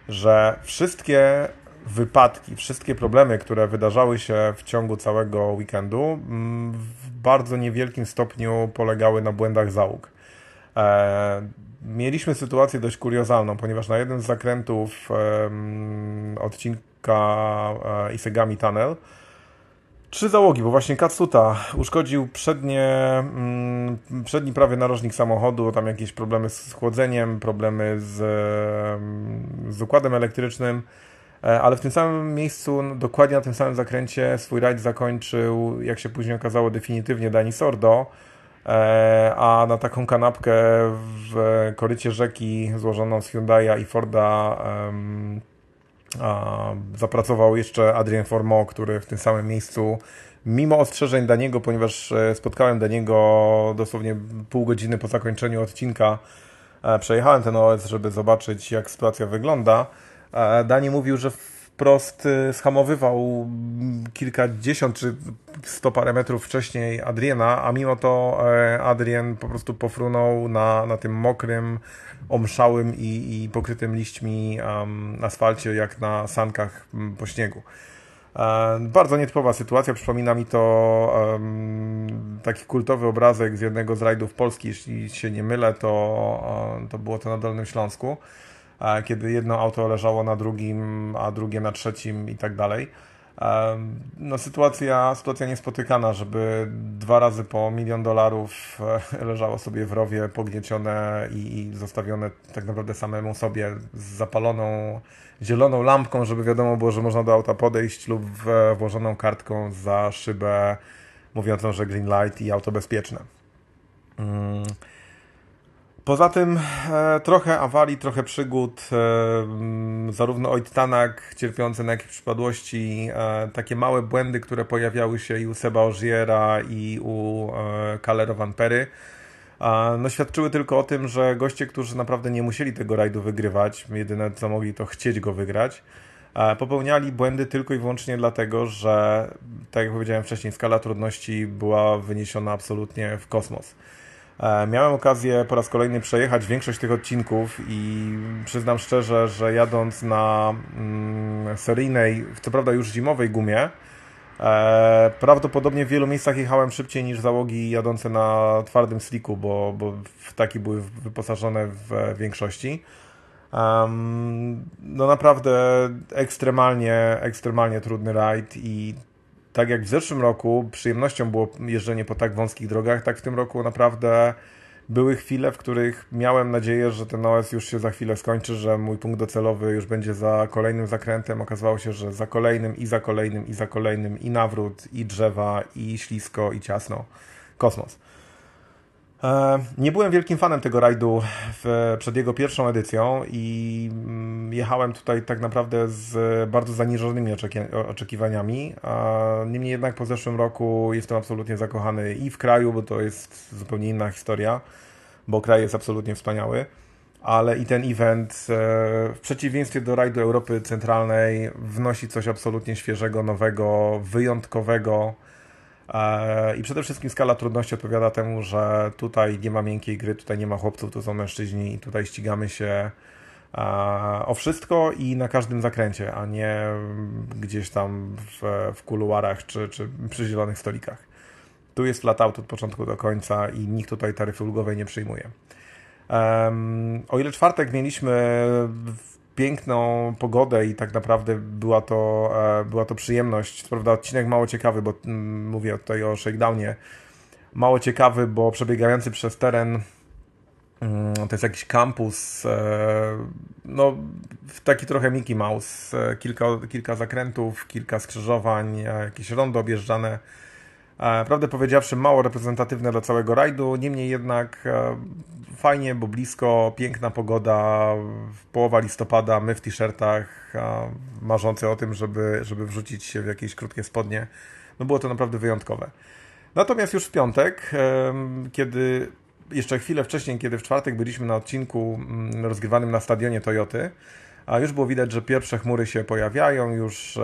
że wszystkie wypadki, wszystkie problemy, które wydarzały się w ciągu całego weekendu, mm, w bardzo niewielkim stopniu polegały na błędach załóg. E, mieliśmy sytuację dość kuriozalną, ponieważ na jednym z zakrętów um, odcinka um, Isegami Tunnel trzy załogi, bo właśnie Katsuta uszkodził przednie, um, przedni prawy narożnik samochodu, tam jakieś problemy z chłodzeniem, problemy z, z układem elektrycznym, e, ale w tym samym miejscu, dokładnie na tym samym zakręcie swój rajd zakończył, jak się później okazało, definitywnie Dani Sordo, E, a na taką kanapkę w korycie rzeki złożoną z Hyundai'a i Forda zapracował jeszcze Adrien Formeau, który w tym samym miejscu, mimo ostrzeżeń Daniego, ponieważ e, spotkałem Daniego dosłownie pół godziny po zakończeniu odcinka, e, przejechałem ten OS, żeby zobaczyć, jak sytuacja wygląda. E, Dani mówił, że wprost y, schamowywał kilkadziesiąt czy sto parę metrów wcześniej Adriena, a mimo to e, Adrien po prostu pofrunął na, na tym mokrym, omszałym i, i pokrytym liśćmi um, asfalcie, jak na sankach po śniegu. E, bardzo nietypowa sytuacja, przypomina mi to um, taki kultowy obrazek z jednego z rajdów Polski, jeśli się nie mylę, to, um, to było to na Dolnym Śląsku kiedy jedno auto leżało na drugim, a drugie na trzecim i tak dalej. No, sytuacja, sytuacja niespotykana, żeby dwa razy po milion dolarów e, leżało sobie w rowie pogniecione i, i zostawione tak naprawdę samemu sobie z zapaloną zieloną lampką, żeby wiadomo było, że można do auta podejść lub włożoną kartką za szybę mówiącą, że green light i auto bezpieczne. Mm. Poza tym e, trochę awarii, trochę przygód, e, mm, zarówno Oit Tanak cierpiący na jakieś przypadłości, e, takie małe błędy, które pojawiały się i u Seba Ogiera i u e, Calero Van Pery, no świadczyły tylko o tym, że goście, którzy naprawdę nie musieli tego rajdu wygrywać, jedyne co mogli to chcieć go wygrać, e, popełniali błędy tylko i wyłącznie dlatego, że tak jak powiedziałem wcześniej, skala trudności była wyniesiona absolutnie w kosmos. E, miałem okazję po raz kolejny przejechać większość tych odcinków i przyznam szczerze, że jadąc na mm, seryjnej, co prawda już zimowej gumie, e, prawdopodobnie w wielu miejscach jechałem szybciej niż załogi jadące na twardym sliku, bo, bo w taki były wyposażone w większości. No naprawdę ekstremalnie, ekstremalnie trudny rajd i tak jak w zeszłym roku przyjemnością było jeżdżenie po tak wąskich drogach, tak w tym roku naprawdę były chwile, w których miałem nadzieję, że ten OS już się za chwilę skończy, że mój punkt docelowy już będzie za kolejnym zakrętem. Okazało się, że za kolejnym i za kolejnym i za kolejnym i nawrót, i drzewa, i ślisko, i ciasno. Kosmos. E, nie byłem wielkim fanem tego rajdu w, przed jego pierwszą edycją i mm, jechałem tutaj tak naprawdę z bardzo zaniżonymi oczekiwaniami. Niemniej jednak po zeszłym roku jestem absolutnie zakochany i w kraju, bo to jest zupełnie inna historia, bo kraj jest absolutnie wspaniały, ale i ten event e, w przeciwieństwie do rajdu Europy Centralnej wnosi coś absolutnie świeżego, nowego, wyjątkowego I przede wszystkim skala trudności odpowiada temu, że tutaj nie ma miękkiej gry, tutaj nie ma chłopców, tu są mężczyźni i tutaj ścigamy się e, o wszystko i na każdym zakręcie, a nie gdzieś tam w, w kuluarach czy, czy przy zielonych stolikach. Tu jest flat out od początku do końca i nikt tutaj taryfy ulgowej nie przyjmuje. Um, o ile czwartek mieliśmy piękną pogodę i tak naprawdę była to, e, była to przyjemność. Co prawda odcinek mało ciekawy, bo mm, mówię tutaj o shakedownie. Mało ciekawy, bo przebiegający przez teren mm, to jest jakiś kampus, e, no taki trochę Mickey Mouse, e, kilka, kilka zakrętów, kilka skrzyżowań, jakieś rondo objeżdżane prawdę powiedziawszy, mało reprezentatywne dla całego rajdu, niemniej jednak e, fajnie, bo blisko, piękna pogoda, połowa listopada, my w t-shirtach, marzący o tym, żeby, żeby wrzucić się w jakieś krótkie spodnie. No było to naprawdę wyjątkowe. Natomiast już w piątek, kiedy jeszcze chwilę wcześniej, kiedy w czwartek byliśmy na odcinku mm, rozgrywanym na stadionie Toyoty, a już było widać, że pierwsze chmury się pojawiają, już e,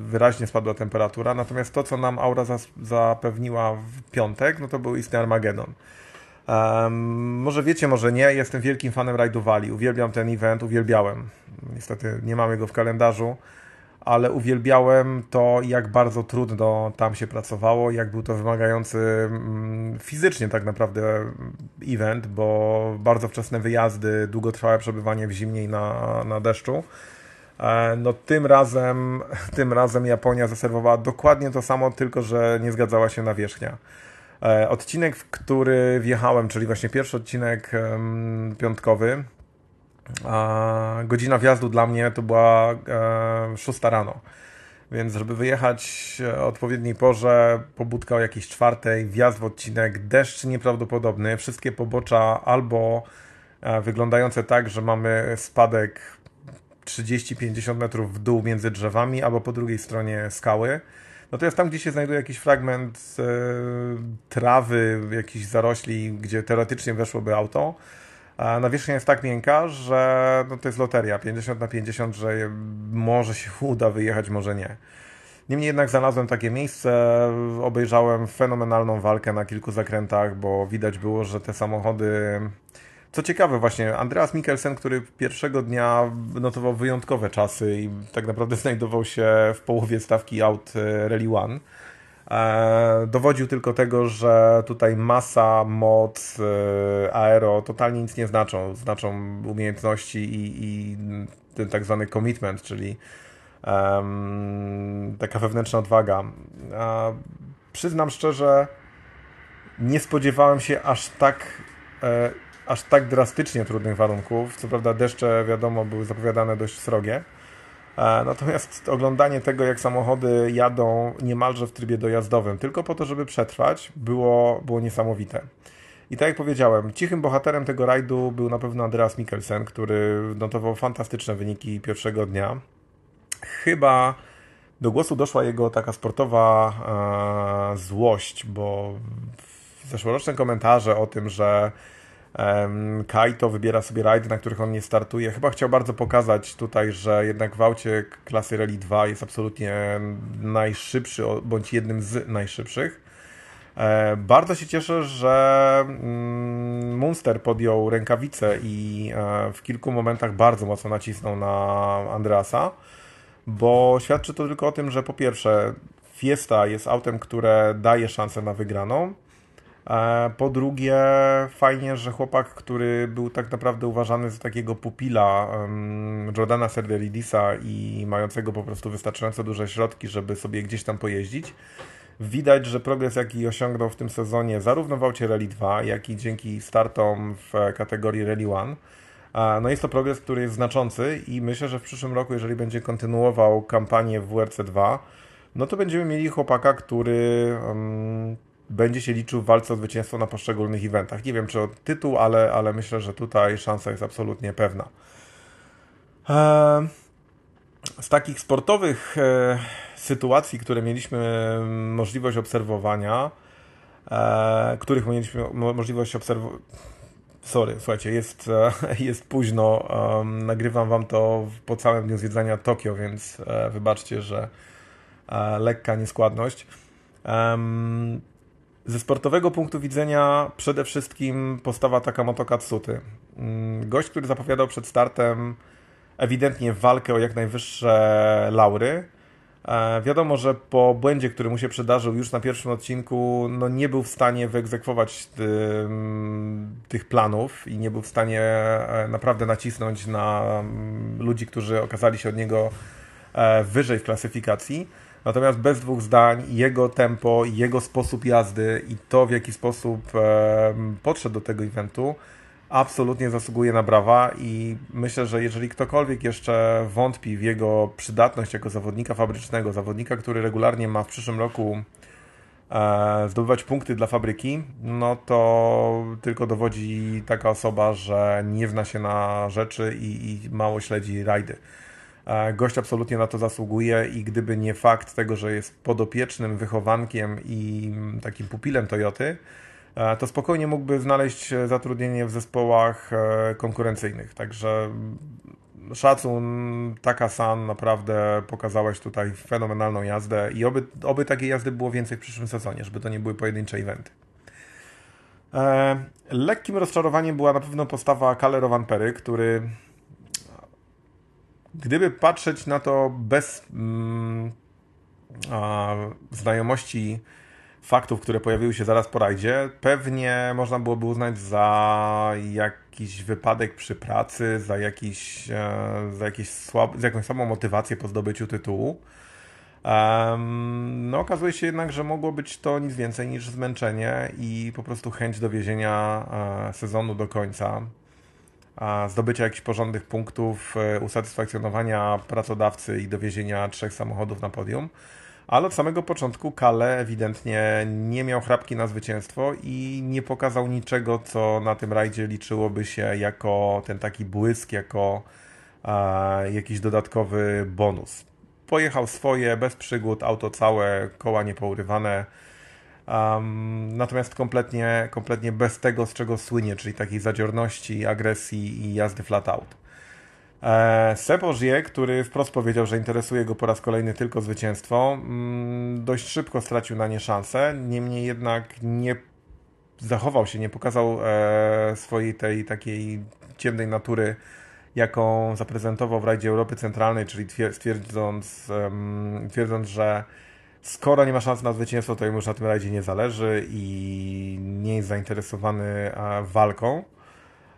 wyraźnie spadła temperatura, natomiast to, co nam aura zapewniła w piątek, no to był istny Armageddon. Um, może wiecie, może nie, jestem wielkim fanem Rajdu Valley, uwielbiam ten event, uwielbiałem. Niestety nie mamy go w kalendarzu, ale uwielbiałem to, jak bardzo trudno tam się pracowało, jak był to wymagający mm, fizycznie tak naprawdę event, bo bardzo wczesne wyjazdy, długotrwałe przebywanie w zimnie na, na deszczu. E, no tym razem, [LAUGHS] tym razem Japonia zaserwowała dokładnie to samo, tylko że nie zgadzała się na wierzchnia. E, odcinek, w który wjechałem, czyli właśnie pierwszy odcinek piątkowy, godzina wjazdu dla mnie to była e, 6 rano. Więc żeby wyjechać o odpowiedniej porze, pobudka o jakiejś czwartej, wjazd w odcinek, deszcz nieprawdopodobny, wszystkie pobocza albo e, wyglądające tak, że mamy spadek 30-50 metrów w dół między drzewami, albo po drugiej stronie skały. No to jest tam, gdzie się znajduje jakiś fragment e, trawy, jakichś zarośli, gdzie teoretycznie weszłoby auto. Nawierzchnia jest tak miękka, że no to jest loteria 50 na 50, że może się [LAUGHS] uda wyjechać, może nie. Niemniej jednak znalazłem takie miejsce, obejrzałem fenomenalną walkę na kilku zakrętach, bo widać było, że te samochody. Co ciekawe, właśnie Andreas Mikkelsen, który pierwszego dnia notował wyjątkowe czasy i tak naprawdę [LAUGHS] znajdował się w połowie stawki aut e, Rally One. E, dowodził tylko tego, że tutaj masa, moc, e, aero totalnie nic nie znaczą. Znaczą umiejętności i, i ten tak zwany commitment, czyli um, taka wewnętrzna odwaga. A przyznam szczerze, nie spodziewałem się aż tak, e, aż tak drastycznie trudnych warunków. Co prawda deszcze, wiadomo, były zapowiadane dość srogie. E, natomiast oglądanie tego, jak samochody jadą niemalże w trybie dojazdowym, tylko po to, żeby przetrwać, było, było niesamowite. I tak jak powiedziałem, cichym bohaterem tego rajdu był na pewno Andreas Mikkelsen, który notował fantastyczne wyniki pierwszego dnia. Chyba do głosu doszła jego taka sportowa e, złość, bo zeszłoroczne komentarze o tym, że Kaito wybiera sobie rajdy, na których on nie startuje. Chyba chciał bardzo pokazać tutaj, że jednak w aucie klasy Rally 2 jest absolutnie najszybszy, bądź jednym z najszybszych. Bardzo się cieszę, że mm, Munster podjął rękawice i e, w kilku momentach bardzo mocno nacisnął na Andreasa, bo świadczy to tylko o tym, że po pierwsze Fiesta jest autem, które daje szansę na wygraną, po drugie, fajnie, że chłopak, który był tak naprawdę uważany za takiego pupila Jordana Serdelidisa i mającego po prostu wystarczająco duże środki, żeby sobie gdzieś tam pojeździć, widać, że progres, jaki osiągnął w tym sezonie, zarówno w aucie Rally 2, jak i dzięki startom w kategorii Rally 1, no jest to progres, który jest znaczący i myślę, że w przyszłym roku, jeżeli będzie kontynuował kampanię w WRC 2, no to będziemy mieli chłopaka, który um, będzie się liczył w walce o zwycięstwo na poszczególnych eventach. Nie wiem czy o tytuł, ale, ale myślę, że tutaj szansa jest absolutnie pewna. Eee, z takich sportowych e, sytuacji, które mieliśmy możliwość obserwowania, e, których mieliśmy możliwość obserwowania, sorry, słuchajcie, jest, e, [LAUGHS] jest późno, nagrywam wam to po całym dniu zwiedzania Tokio, więc wybaczcie, że lekka nieskładność. Ze sportowego punktu widzenia przede wszystkim postawa Takamoto Katsuty. Mm, gość, który zapowiadał przed startem ewidentnie walkę o jak najwyższe laury. E, wiadomo, że po błędzie, który mu się przydarzył już na pierwszym odcinku, no nie był w stanie wyegzekwować tych planów i nie był w stanie e, naprawdę nacisnąć na mm, ludzi, którzy okazali się od niego e, wyżej w klasyfikacji. Natomiast bez dwóch zdań, jego tempo, jego sposób jazdy i to, w jaki sposób podszedł do tego eventu, absolutnie zasługuje na brawa i myślę, że jeżeli ktokolwiek jeszcze wątpi w jego przydatność jako zawodnika fabrycznego, zawodnika, który regularnie ma w przyszłym roku e, zdobywać punkty dla fabryki, no to tylko dowodzi taka osoba, że nie zna się na rzeczy i, i mało śledzi rajdy. Gość absolutnie na to zasługuje i gdyby nie fakt tego, że jest podopiecznym wychowankiem i takim pupilem Toyoty, e, to spokojnie mógłby znaleźć zatrudnienie w zespołach e, konkurencyjnych. Także szacun, taka San, naprawdę pokazałeś tutaj fenomenalną jazdę i oby, oby takiej jazdy było więcej w przyszłym sezonie, żeby to nie były pojedyncze eventy. E, lekkim rozczarowaniem była na pewno postawa Calero Vanpery, który Gdyby patrzeć na to bez mm, a, znajomości faktów, które pojawiły się zaraz po rajdzie, pewnie można byłoby uznać za jakiś wypadek przy pracy, za, jakiś, e, za, jakiś słab, za jakąś samą motywację po zdobyciu tytułu. Um, no, okazuje się jednak, że mogło być to nic więcej niż zmęczenie i po prostu chęć dowiezienia e, sezonu do końca zdobycia jakichś porządnych punktów, e, usatysfakcjonowania pracodawcy i dowiezienia trzech samochodów na podium. Ale od samego początku Kale ewidentnie nie miał chrapki na zwycięstwo i nie pokazał niczego, co na tym rajdzie liczyłoby się jako ten taki błysk, jako e, jakiś dodatkowy bonus. Pojechał swoje, bez przygód, auto całe, koła niepourywane. Um, natomiast kompletnie, kompletnie bez tego, z czego słynie, czyli takiej zadziorności, agresji i jazdy flat out. E, Sebożie, który wprost powiedział, że interesuje go po raz kolejny tylko zwycięstwo, mm, dość szybko stracił na nie szansę, niemniej jednak nie zachował się, nie pokazał e, swojej tej takiej ciemnej natury, jaką zaprezentował w rajdzie Europy Centralnej, czyli twierdząc, twierdząc że skoro nie ma szans na zwycięstwo, to już na tym rajdzie nie zależy i nie jest zainteresowany walką.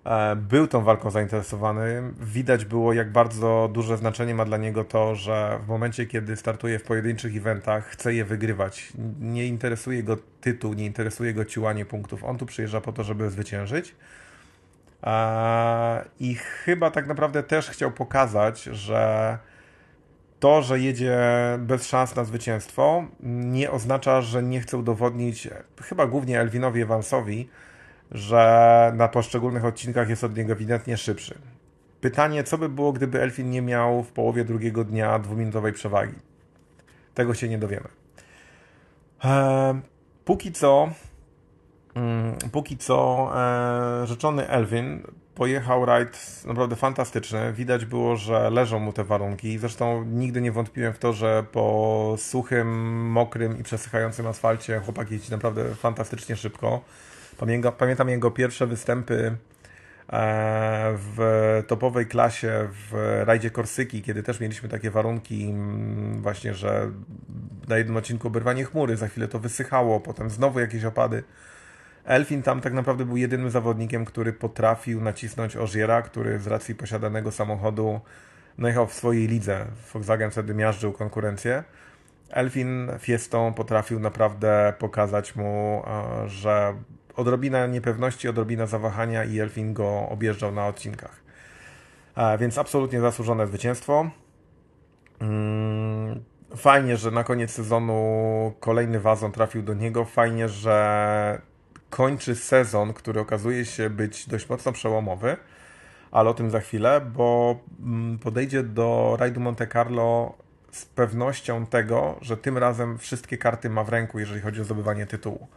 E, był tą walką zainteresowany. Widać było, jak bardzo duże znaczenie ma dla niego to, że w momencie, kiedy startuje w pojedynczych eventach, chce je wygrywać. Nie interesuje go tytuł, nie interesuje go ciłanie punktów. On tu przyjeżdża po to, żeby zwyciężyć. E, I chyba tak naprawdę też chciał pokazać, że to, że jedzie bez szans na zwycięstwo, nie oznacza, że nie chce udowodnić, chyba głównie Elwinowi Evansowi, że na poszczególnych odcinkach jest od niego ewidentnie szybszy. Pytanie, co by było, gdyby Elfin nie miał w połowie drugiego dnia dwuminutowej przewagi? Tego się nie dowiemy. Eee, póki co, mm, póki co e, rzeczony Elvin pojechał rajd naprawdę fantastyczny. Widać było, że leżą mu te warunki. Zresztą nigdy nie wątpiłem w to, że po suchym, mokrym i przesychającym asfalcie chłopak jeździ naprawdę fantastycznie szybko. Pamiętam jego pierwsze występy e, w topowej klasie w rajdzie Korsyki, kiedy też mieliśmy takie warunki mm, właśnie, że na jednym odcinku oberwanie chmury, za chwilę to wysychało, potem znowu jakieś opady. Elfin tam tak naprawdę był jedynym zawodnikiem, który potrafił nacisnąć Ożiera, który z racji posiadanego samochodu no jechał w swojej lidze. Volkswagen wtedy miażdżył konkurencję. Elfin Fiestą potrafił naprawdę pokazać mu, e, że odrobina niepewności, odrobina zawahania i Elfin go objeżdżał na odcinkach. E, więc absolutnie zasłużone zwycięstwo. Mm, fajnie, że na koniec sezonu kolejny wazon trafił do niego. Fajnie, że kończy sezon, który okazuje się być dość mocno przełomowy, ale o tym za chwilę, bo mm, podejdzie do rajdu Monte Carlo z pewnością tego, że tym razem wszystkie karty ma w ręku, jeżeli chodzi o zdobywanie tytułu.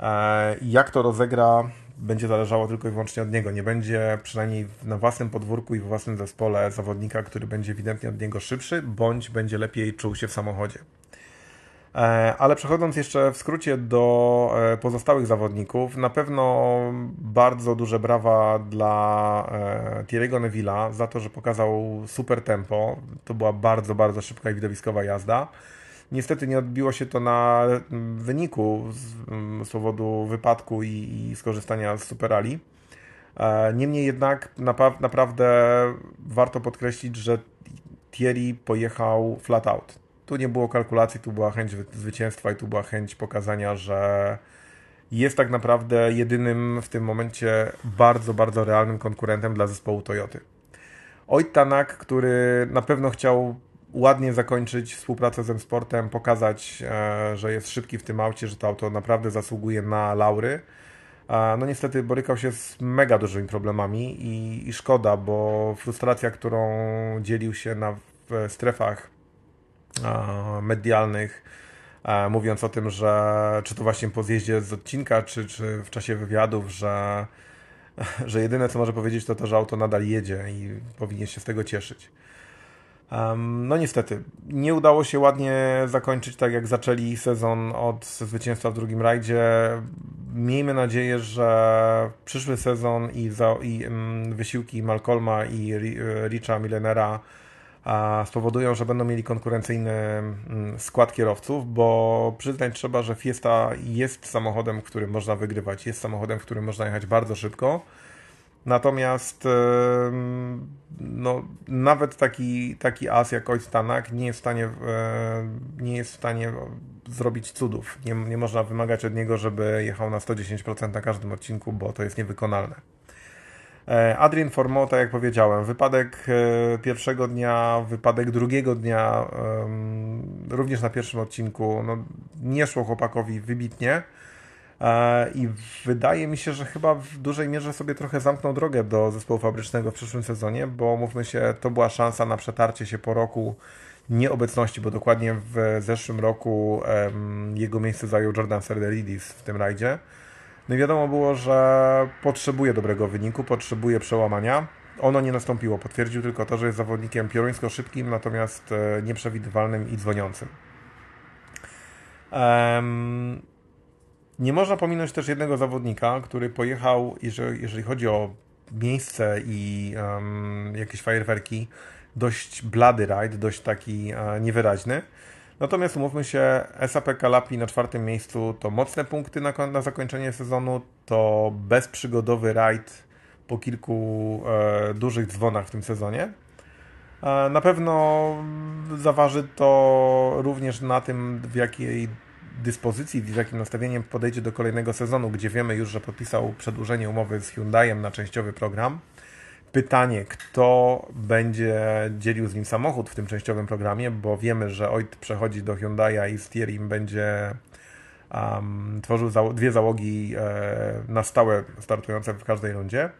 E, jak to rozegra, będzie zależało tylko i wyłącznie od niego. Nie będzie przynajmniej na własnym podwórku i w własnym zespole zawodnika, który będzie ewidentnie od niego szybszy, bądź będzie lepiej czuł się w samochodzie. E, ale przechodząc jeszcze w skrócie do e, pozostałych zawodników, na pewno bardzo duże brawa dla Thierry'ego Neville'a za to, że pokazał super tempo. To była bardzo, bardzo szybka i widowiskowa jazda. Niestety nie odbiło się to na wyniku z, mm, z powodu wypadku i, i, skorzystania z Superali. E, niemniej jednak naprawdę warto podkreślić, że Thierry pojechał flat out. Tu nie było kalkulacji, tu była chęć zwycięstwa i tu była chęć pokazania, że jest tak naprawdę jedynym w tym momencie bardzo, bardzo realnym konkurentem dla zespołu Toyoty. Ojt Tanak, który na pewno chciał ładnie zakończyć współpracę z M-Sportem, pokazać, e, że jest szybki w tym aucie, że to auto naprawdę zasługuje na laury. No niestety borykał się z mega dużymi problemami i, i szkoda, bo frustracja, którą dzielił się na, w strefach medialnych, mówiąc o tym, że czy to właśnie po zjeździe z odcinka, czy, czy w czasie wywiadów, że, [LAUGHS] że jedyne co może powiedzieć to to, że auto nadal jedzie i powinien się z tego cieszyć. No niestety, nie udało się ładnie zakończyć tak jak zaczęli sezon od zwycięstwa w drugim rajdzie. Miejmy nadzieję, że przyszły sezon i, za, i wysiłki Malcolma i Richa Millenera spowodują, że będą mieli konkurencyjny skład kierowców, bo przyznać trzeba, że Fiesta jest samochodem, którym można wygrywać, jest samochodem, w którym można jechać bardzo szybko Natomiast no, nawet taki, taki as jak Ojc Tanak nie jest w stanie, nie jest w stanie zrobić cudów. Nie, nie można wymagać od niego, żeby jechał na 110% na każdym odcinku, bo to jest niewykonalne. E, Adrian Formo, tak jak powiedziałem, wypadek e, pierwszego dnia, wypadek drugiego dnia, również na pierwszym odcinku, no, nie szło chłopakowi wybitnie. E, I wydaje mi się, że chyba w dużej mierze sobie trochę zamknął drogę do zespołu fabrycznego w przyszłym sezonie, bo mówmy się, to była szansa na przetarcie się po roku nieobecności, bo dokładnie w zeszłym roku jego miejsce zajął Jordan Serdelidis w tym rajdzie. No i wiadomo było, że potrzebuje dobrego wyniku, potrzebuje przełamania. Ono nie nastąpiło. Potwierdził tylko to, że jest zawodnikiem pioruńsko szybkim, natomiast e, nieprzewidywalnym i dzwoniącym. Um, nie można pominąć też jednego zawodnika, który pojechał, jeżeli, jeżeli chodzi o miejsce i um, jakieś fajerwerki, dość blady rajd, dość taki e, niewyraźny. Natomiast umówmy się, SAP Kalapi na czwartym miejscu to mocne punkty na, na zakończenie sezonu, to bezprzygodowy rajd po kilku e, dużych dzwonach w tym sezonie. E, na pewno zaważy to również na tym, w jakiej dyspozycji, z jakim nastawieniem podejdzie do kolejnego sezonu, gdzie wiemy już, że podpisał przedłużenie umowy z Hyundaiem na częściowy program. Pytanie, kto będzie dzielił z nim samochód w tym częściowym programie, bo wiemy, że Oit przechodzi do Hyundai'a i Stierim będzie um, tworzył dwie załogi e, na stałe startujące w każdej rundzie.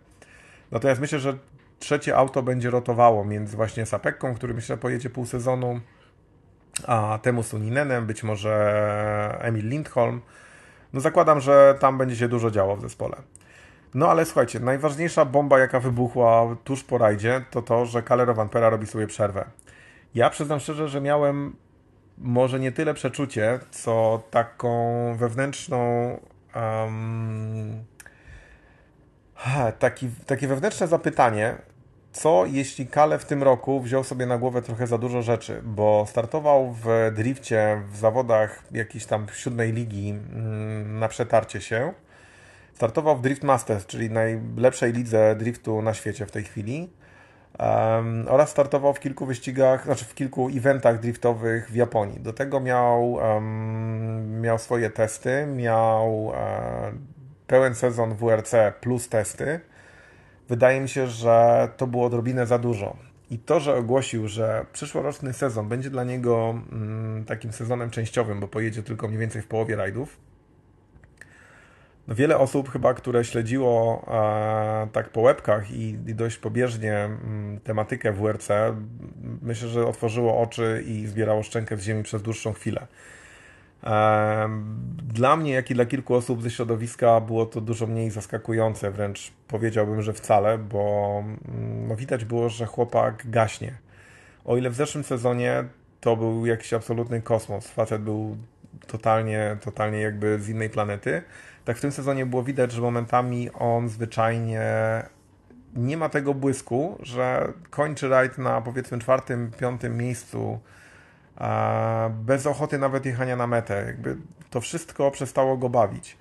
Natomiast myślę, że trzecie auto będzie rotowało między właśnie Sapekką, który myślę pojedzie pół sezonu, a temu Suninenem, być może Emil Lindholm. No zakładam, że tam będzie się dużo działo w zespole. No ale słuchajcie, najważniejsza bomba, jaka wybuchła tuż po rajdzie, to to, że Calero Vampera robi sobie przerwę. Ja przyznam szczerze, że miałem może nie tyle przeczucie, co taką wewnętrzną um, taki, takie wewnętrzne zapytanie, co jeśli Kale w tym roku wziął sobie na głowę trochę za dużo rzeczy, bo startował w drifcie w zawodach jakiejś tam siódmej ligi mm, na przetarcie się. Startował w Drift Masters, czyli najlepszej lidze driftu na świecie w tej chwili. Um, oraz startował w kilku wyścigach, znaczy w kilku eventach driftowych w Japonii. Do tego miał, um, miał swoje testy, miał um, pełen sezon WRC plus testy wydaje mi się, że to było odrobinę za dużo. I to, że ogłosił, że przyszłoroczny sezon będzie dla niego mm, takim sezonem częściowym, bo pojedzie tylko mniej więcej w połowie rajdów. No wiele osób chyba, które śledziło e, tak po łebkach i, i dość pobieżnie mm, tematykę WRC, myślę, że otworzyło oczy i zbierało szczękę z ziemi przez dłuższą chwilę. Dla mnie, jak i dla kilku osób ze środowiska, było to dużo mniej zaskakujące, wręcz powiedziałbym, że wcale, bo mm, no, widać było, że chłopak gaśnie. O ile w zeszłym sezonie to był jakiś absolutny kosmos, facet był totalnie, totalnie jakby z innej planety, tak w tym sezonie było widać, że momentami on zwyczajnie nie ma tego błysku, że kończy rajd na powiedzmy czwartym, piątym miejscu bez ochoty nawet jechania na metę. Jakby to wszystko przestało go bawić.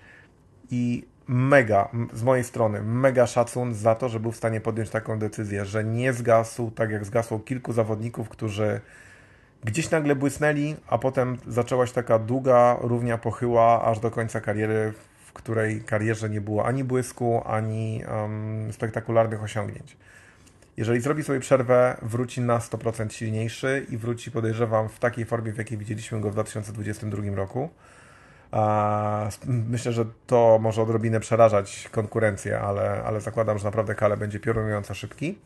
I mega, z mojej strony, mega szacun za to, że był w stanie podjąć taką decyzję, że nie zgasł tak jak zgasło kilku zawodników, którzy gdzieś nagle błysnęli, a potem zaczęła się taka długa, równia pochyła aż do końca kariery, w której karierze nie było ani błysku, ani um, spektakularnych osiągnięć. Jeżeli zrobi sobie przerwę, wróci na 100% silniejszy i wróci, podejrzewam, w takiej formie, w jakiej widzieliśmy go w 2022 roku. Myślę, że to może odrobinę przerażać konkurencję, ale, ale zakładam, że naprawdę Kale będzie piorunująco szybki.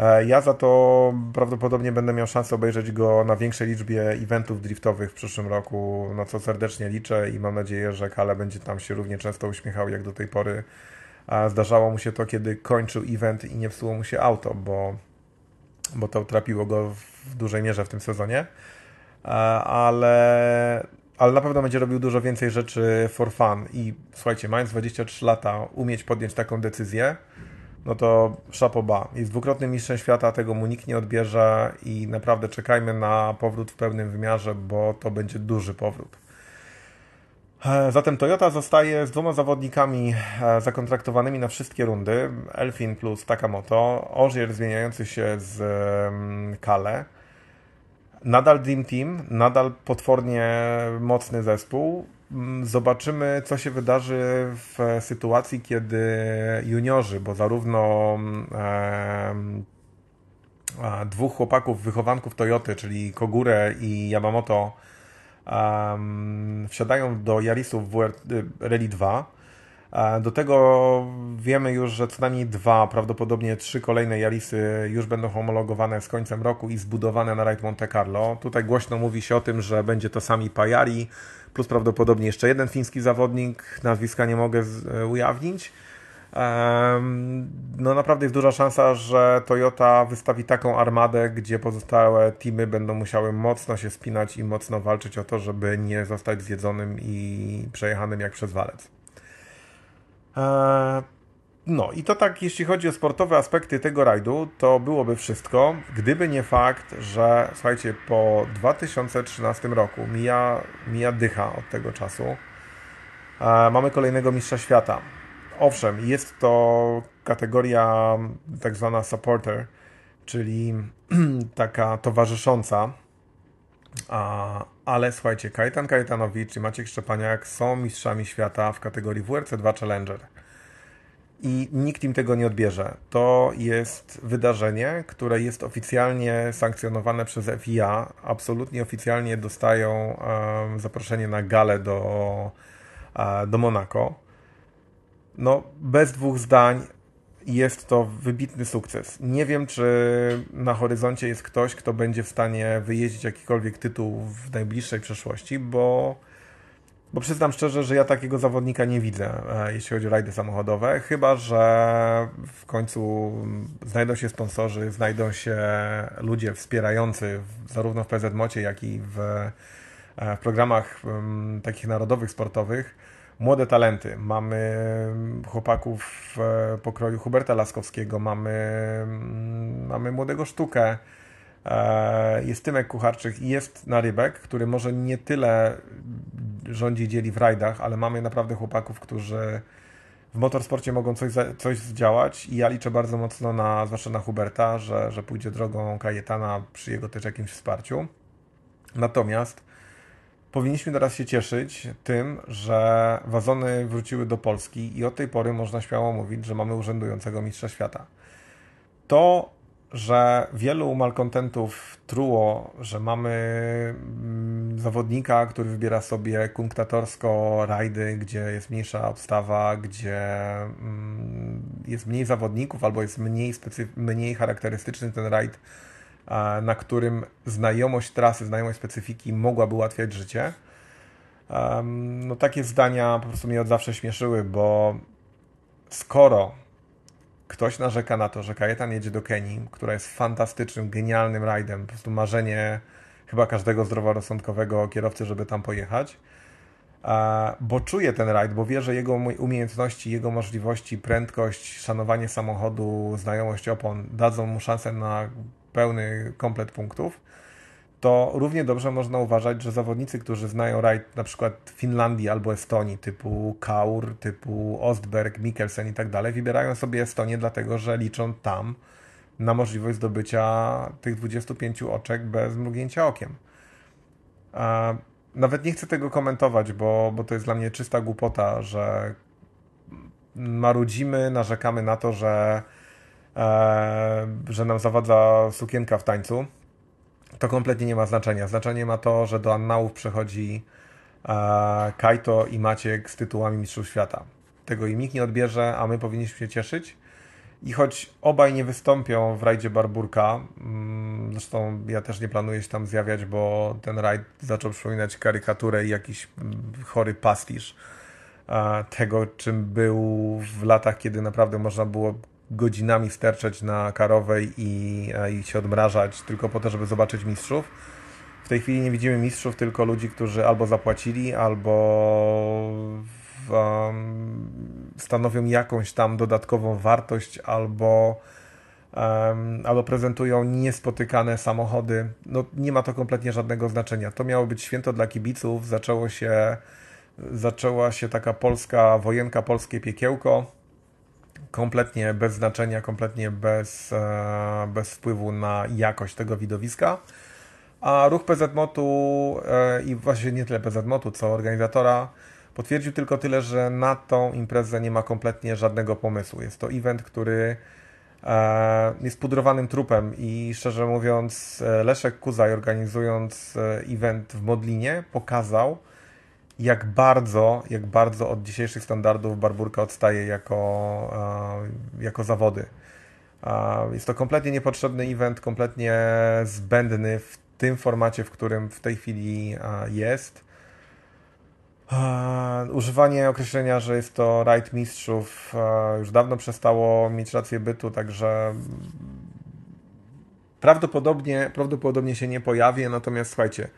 E, ja za to prawdopodobnie będę miał szansę obejrzeć go na większej liczbie eventów driftowych w przyszłym roku, na co serdecznie liczę i mam nadzieję, że Kale będzie tam się równie często uśmiechał jak do tej pory zdarzało mu się to, kiedy kończył event i nie wsuło mu się auto, bo, bo to trapiło go w dużej mierze w tym sezonie. Ale, ale na pewno będzie robił dużo więcej rzeczy for fun. I słuchajcie, mając 23 lata, umieć podjąć taką decyzję, no to szapoba. Jest dwukrotnym mistrzem świata, tego mu nikt nie odbierze i naprawdę czekajmy na powrót w pełnym wymiarze, bo to będzie duży powrót. E, zatem Toyota zostaje z dwoma zawodnikami e, zakontraktowanymi na wszystkie rundy. Elfin plus Takamoto, Ogier zmieniający się z Kale. Nadal Dream Team, nadal potwornie mocny zespół. Mm, zobaczymy, co się wydarzy w sytuacji, kiedy juniorzy, bo zarówno e, dwóch chłopaków, wychowanków Toyoty, czyli Kogure i Yamamoto, wsiadają do Yarisów WR, Rally 2. E, Do tego wiemy już, że co najmniej dwa, prawdopodobnie trzy kolejne Yarisy już będą homologowane z końcem roku i zbudowane na Ride Monte Carlo. Tutaj głośno mówi się o tym, że będzie to sami Pajari, plus prawdopodobnie jeszcze jeden fiński zawodnik, nazwiska nie mogę e, ujawnić. No naprawdę jest duża szansa, że Toyota wystawi taką armadę, gdzie pozostałe teamy będą musiały mocno się spinać i mocno walczyć o to, żeby nie zostać zjedzonym i przejechanym jak przez walec. No i to tak, jeśli chodzi o sportowe aspekty tego rajdu, to byłoby wszystko, gdyby nie fakt, że słuchajcie, po 2013 roku mija, mija dycha od tego czasu. E, Mamy kolejnego mistrza świata. Owszem, jest to kategoria tak zwana supporter, czyli [CLEARS THROAT] taka towarzysząca, a, ale słuchajcie, Kajetan Kajetanowicz i Maciek Szczepaniak są mistrzami świata w kategorii WRC2 Challenger. I nikt im tego nie odbierze. To jest wydarzenie, które jest oficjalnie sankcjonowane przez FIA. Absolutnie oficjalnie dostają zaproszenie na galę do, e, do Monako. No, bez dwóch zdań jest to wybitny sukces. Nie wiem, czy na horyzoncie jest ktoś, kto będzie w stanie wyjeździć jakikolwiek tytuł w najbliższej przyszłości, bo, bo przyznam szczerze, że ja takiego zawodnika nie widzę, e, jeśli chodzi o rajdy samochodowe, chyba że w końcu znajdą się sponsorzy, znajdą się ludzie wspierający zarówno w PZMocie, jak i w, e, w programach em, takich narodowych, sportowych młode talenty. Mamy chłopaków w pokroju Huberta Laskowskiego, mamy, mamy młodego sztukę, e, jest Tymek Kucharczyk i jest Narybek, który może nie tyle rządzi dzieli w rajdach, ale mamy naprawdę chłopaków, którzy w motorsporcie mogą coś, coś zdziałać i ja liczę bardzo mocno na, zwłaszcza na Huberta, że, że pójdzie drogą Kajetana przy jego też jakimś wsparciu. Natomiast powinniśmy teraz się cieszyć tym, że wazony wróciły do Polski i od tej pory można śmiało mówić, że mamy urzędującego mistrza świata. To, że wielu malkontentów truło, że mamy mm, zawodnika, który wybiera sobie kunktatorsko rajdy, gdzie jest mniejsza obstawa, gdzie mm, jest mniej zawodników albo jest mniej, mniej charakterystyczny ten rajd, na którym znajomość trasy, znajomość specyfiki mogłaby ułatwiać życie. No takie zdania po prostu mnie od zawsze śmieszyły, bo skoro ktoś narzeka na to, że Kajetan jedzie do Kenii, która jest fantastycznym, genialnym rajdem, po prostu marzenie chyba każdego zdroworozsądkowego kierowcy, żeby tam pojechać, bo czuje ten rajd, bo wie, że jego umiejętności, jego możliwości, prędkość, szanowanie samochodu, znajomość opon dadzą mu szansę na pełny komplet punktów, to równie dobrze można uważać, że zawodnicy, którzy znają rajd na przykład Finlandii albo Estonii, typu Kaur, typu Ostberg, Mikkelsen i tak dalej, wybierają sobie Estonię dlatego, że liczą tam na możliwość zdobycia tych 25 oczek bez mrugnięcia okiem. Nawet nie chcę tego komentować, bo, bo to jest dla mnie czysta głupota, że marudzimy, narzekamy na to, że, e, że nam zawadza sukienka w tańcu. To kompletnie nie ma znaczenia. Znaczenie ma to, że do annałów przechodzi e, Kajto i Maciek z tytułami Mistrzów Świata. Tego im nikt nie odbierze, a my powinniśmy się cieszyć. I choć obaj nie wystąpią w rajdzie Barburka, mm, zresztą ja też nie planuję się tam zjawiać, bo ten rajd zaczął przypominać karykaturę i jakiś mm, chory pastisz e, tego, czym był w latach, kiedy naprawdę można było godzinami sterczeć na karowej i, e, i się odmrażać tylko po to, żeby zobaczyć mistrzów. W tej chwili nie widzimy mistrzów, tylko ludzi, którzy albo zapłacili, albo um, stanowią jakąś tam dodatkową wartość, albo, um, albo prezentują niespotykane samochody. No, nie ma to kompletnie żadnego znaczenia. To miało być święto dla kibiców. Zaczęło się, zaczęła się taka polska wojenka, polskie piekiełko kompletnie bez znaczenia, kompletnie bez, e, bez wpływu na jakość tego widowiska. A ruch PZMOT-u e, i właśnie nie tyle PZMOT-u, co organizatora potwierdził tylko tyle, że na tą imprezę nie ma kompletnie żadnego pomysłu. Jest to event, który e, jest pudrowanym trupem i szczerze mówiąc Leszek Kuzaj organizując event w Modlinie pokazał jak bardzo, jak bardzo od dzisiejszych standardów Barburka odstaje jako, e, jako zawody. E, Jest to kompletnie niepotrzebny event, kompletnie zbędny w tym formacie, w którym w tej chwili e, jest. Używanie określenia, że jest to rajd mistrzów już dawno przestało mieć rację bytu, także prawdopodobnie, prawdopodobnie się nie pojawi, natomiast słuchajcie,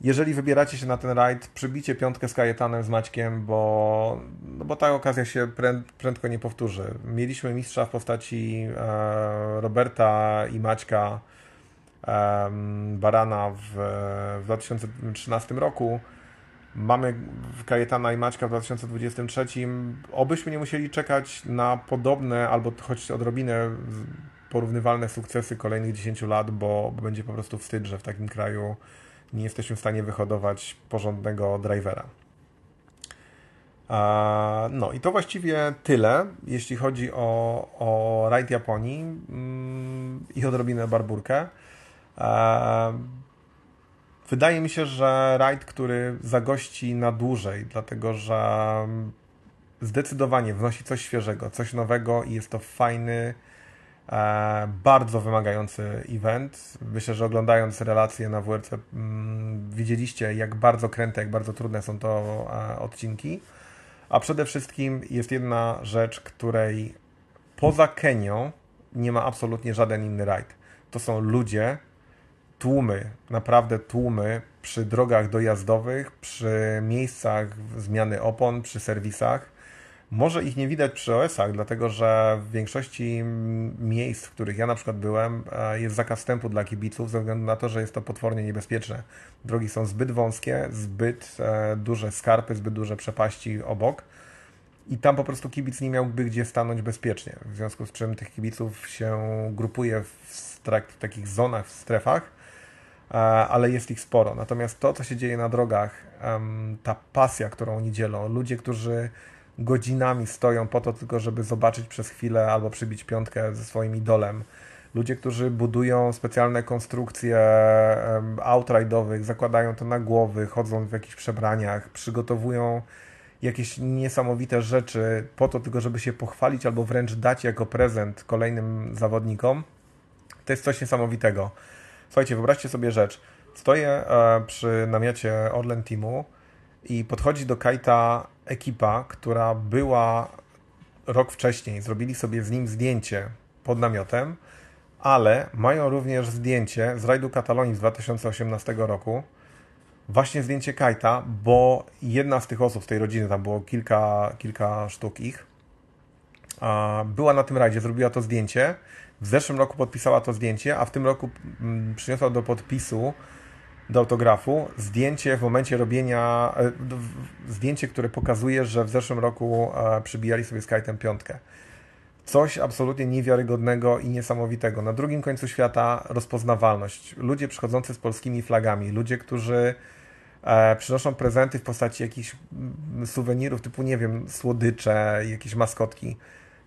jeżeli wybieracie się na ten rajd, przybicie piątkę z Kajetanem, z Maćkiem, bo, no bo ta okazja się prę, prędko nie powtórzy. Mieliśmy mistrza w postaci e, Roberta i Maćka Barana w, w 2013 roku. Mamy Kajetana i Maćka w 2023. Obyśmy nie musieli czekać na podobne albo choć odrobinę porównywalne sukcesy kolejnych 10 lat, bo będzie po prostu wstyd, że w takim kraju nie jesteśmy w stanie wyhodować porządnego drivera. No i to właściwie tyle, jeśli chodzi o, o rajd Japonii mm, i odrobinę barburkę. Wydaje mi się, że rajd, który zagości na dłużej, dlatego że zdecydowanie wnosi coś świeżego, coś nowego i jest to fajny, bardzo wymagający event. Myślę, że oglądając relacje na WRC mm, widzieliście, jak bardzo kręte, jak bardzo trudne są to e, odcinki. A przede wszystkim jest jedna rzecz, której poza Kenią nie ma absolutnie żaden inny rajd. To są ludzie, tłumy, naprawdę tłumy przy drogach dojazdowych, przy miejscach zmiany opon, przy serwisach. Może ich nie widać przy OS-ach, dlatego że w większości miejsc, w których ja na przykład byłem, e, jest zakaz wstępu dla kibiców ze względu na to, że jest to potwornie niebezpieczne. Drogi są zbyt wąskie, zbyt e, duże skarpy, zbyt duże przepaści obok i tam po prostu kibic nie miałby gdzie stanąć bezpiecznie. W związku z czym tych kibiców się grupuje w strak- w takich zonach, w strefach, e, ale jest ich sporo. Natomiast to, co się dzieje na drogach, ta pasja, którą oni dzielą, ludzie, którzy godzinami stoją po to tylko, żeby zobaczyć przez chwilę albo przybić piątkę ze swoim idolem. Ludzie, którzy budują specjalne konstrukcje aut zakładają to na głowy, chodzą w jakichś przebraniach, przygotowują jakieś niesamowite rzeczy po to tylko, żeby się pochwalić albo wręcz dać jako prezent kolejnym zawodnikom. To jest coś niesamowitego. Słuchajcie, wyobraźcie sobie rzecz. Stoję e, przy namiocie Orlen Teamu i podchodzi do Kajta ekipa, która była rok wcześniej. Zrobili sobie z nim zdjęcie pod namiotem, ale mają również zdjęcie z rajdu Katalonii z 2018 roku. Właśnie zdjęcie Kajta, bo jedna z tych osób z tej rodziny, tam było kilka, kilka sztuk ich, była na tym rajdzie, zrobiła to zdjęcie. W zeszłym roku podpisała to zdjęcie, a w tym roku mm, przyniosła do podpisu, do autografu zdjęcie w momencie robienia, e, zdjęcie, które pokazuje, że w zeszłym roku e, przybijali sobie z piątkę. Coś absolutnie niewiarygodnego i niesamowitego. Na drugim końcu świata rozpoznawalność. Ludzie przychodzący z polskimi flagami, ludzie, którzy e, przynoszą prezenty w postaci jakichś mm, suwenirów typu, nie wiem, słodycze, jakieś maskotki.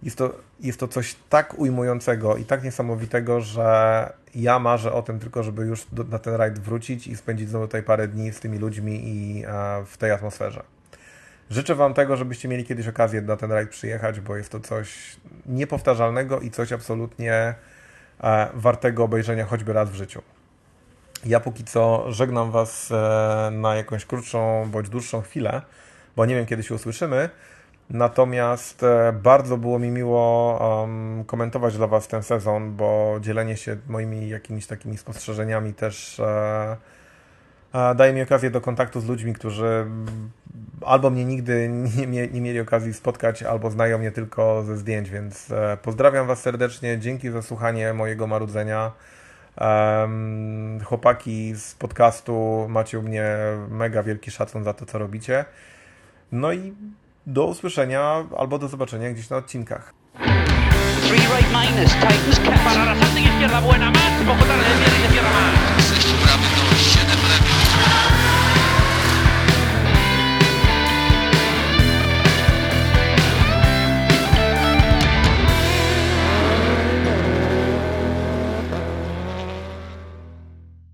Jest to, jest to coś tak ujmującego i tak niesamowitego, że ja marzę o tym tylko, żeby już do, na ten rajd wrócić i spędzić znowu tutaj parę dni z tymi ludźmi i e, w tej atmosferze. Życzę Wam tego, żebyście mieli kiedyś okazję na ten rajd przyjechać, bo jest to coś niepowtarzalnego i coś absolutnie e, wartego obejrzenia choćby raz w życiu. Ja póki co żegnam Was e, na jakąś krótszą bądź dłuższą chwilę, bo nie wiem kiedy się usłyszymy. Natomiast e, bardzo było mi miło um, komentować dla Was ten sezon, bo dzielenie się moimi jakimiś takimi spostrzeżeniami też e, e, daje mi okazję do kontaktu z ludźmi, którzy albo mnie nigdy nie, mie- nie mieli okazji spotkać, albo znają mnie tylko ze zdjęć, więc e, pozdrawiam Was serdecznie, dzięki za słuchanie mojego marudzenia. Chłopaki z podcastu macie u mnie mega wielki szacun za to, co robicie. No i do usłyszenia albo do zobaczenia gdzieś na odcinkach. Three right minus, Para la izquierda buena poco tarde más.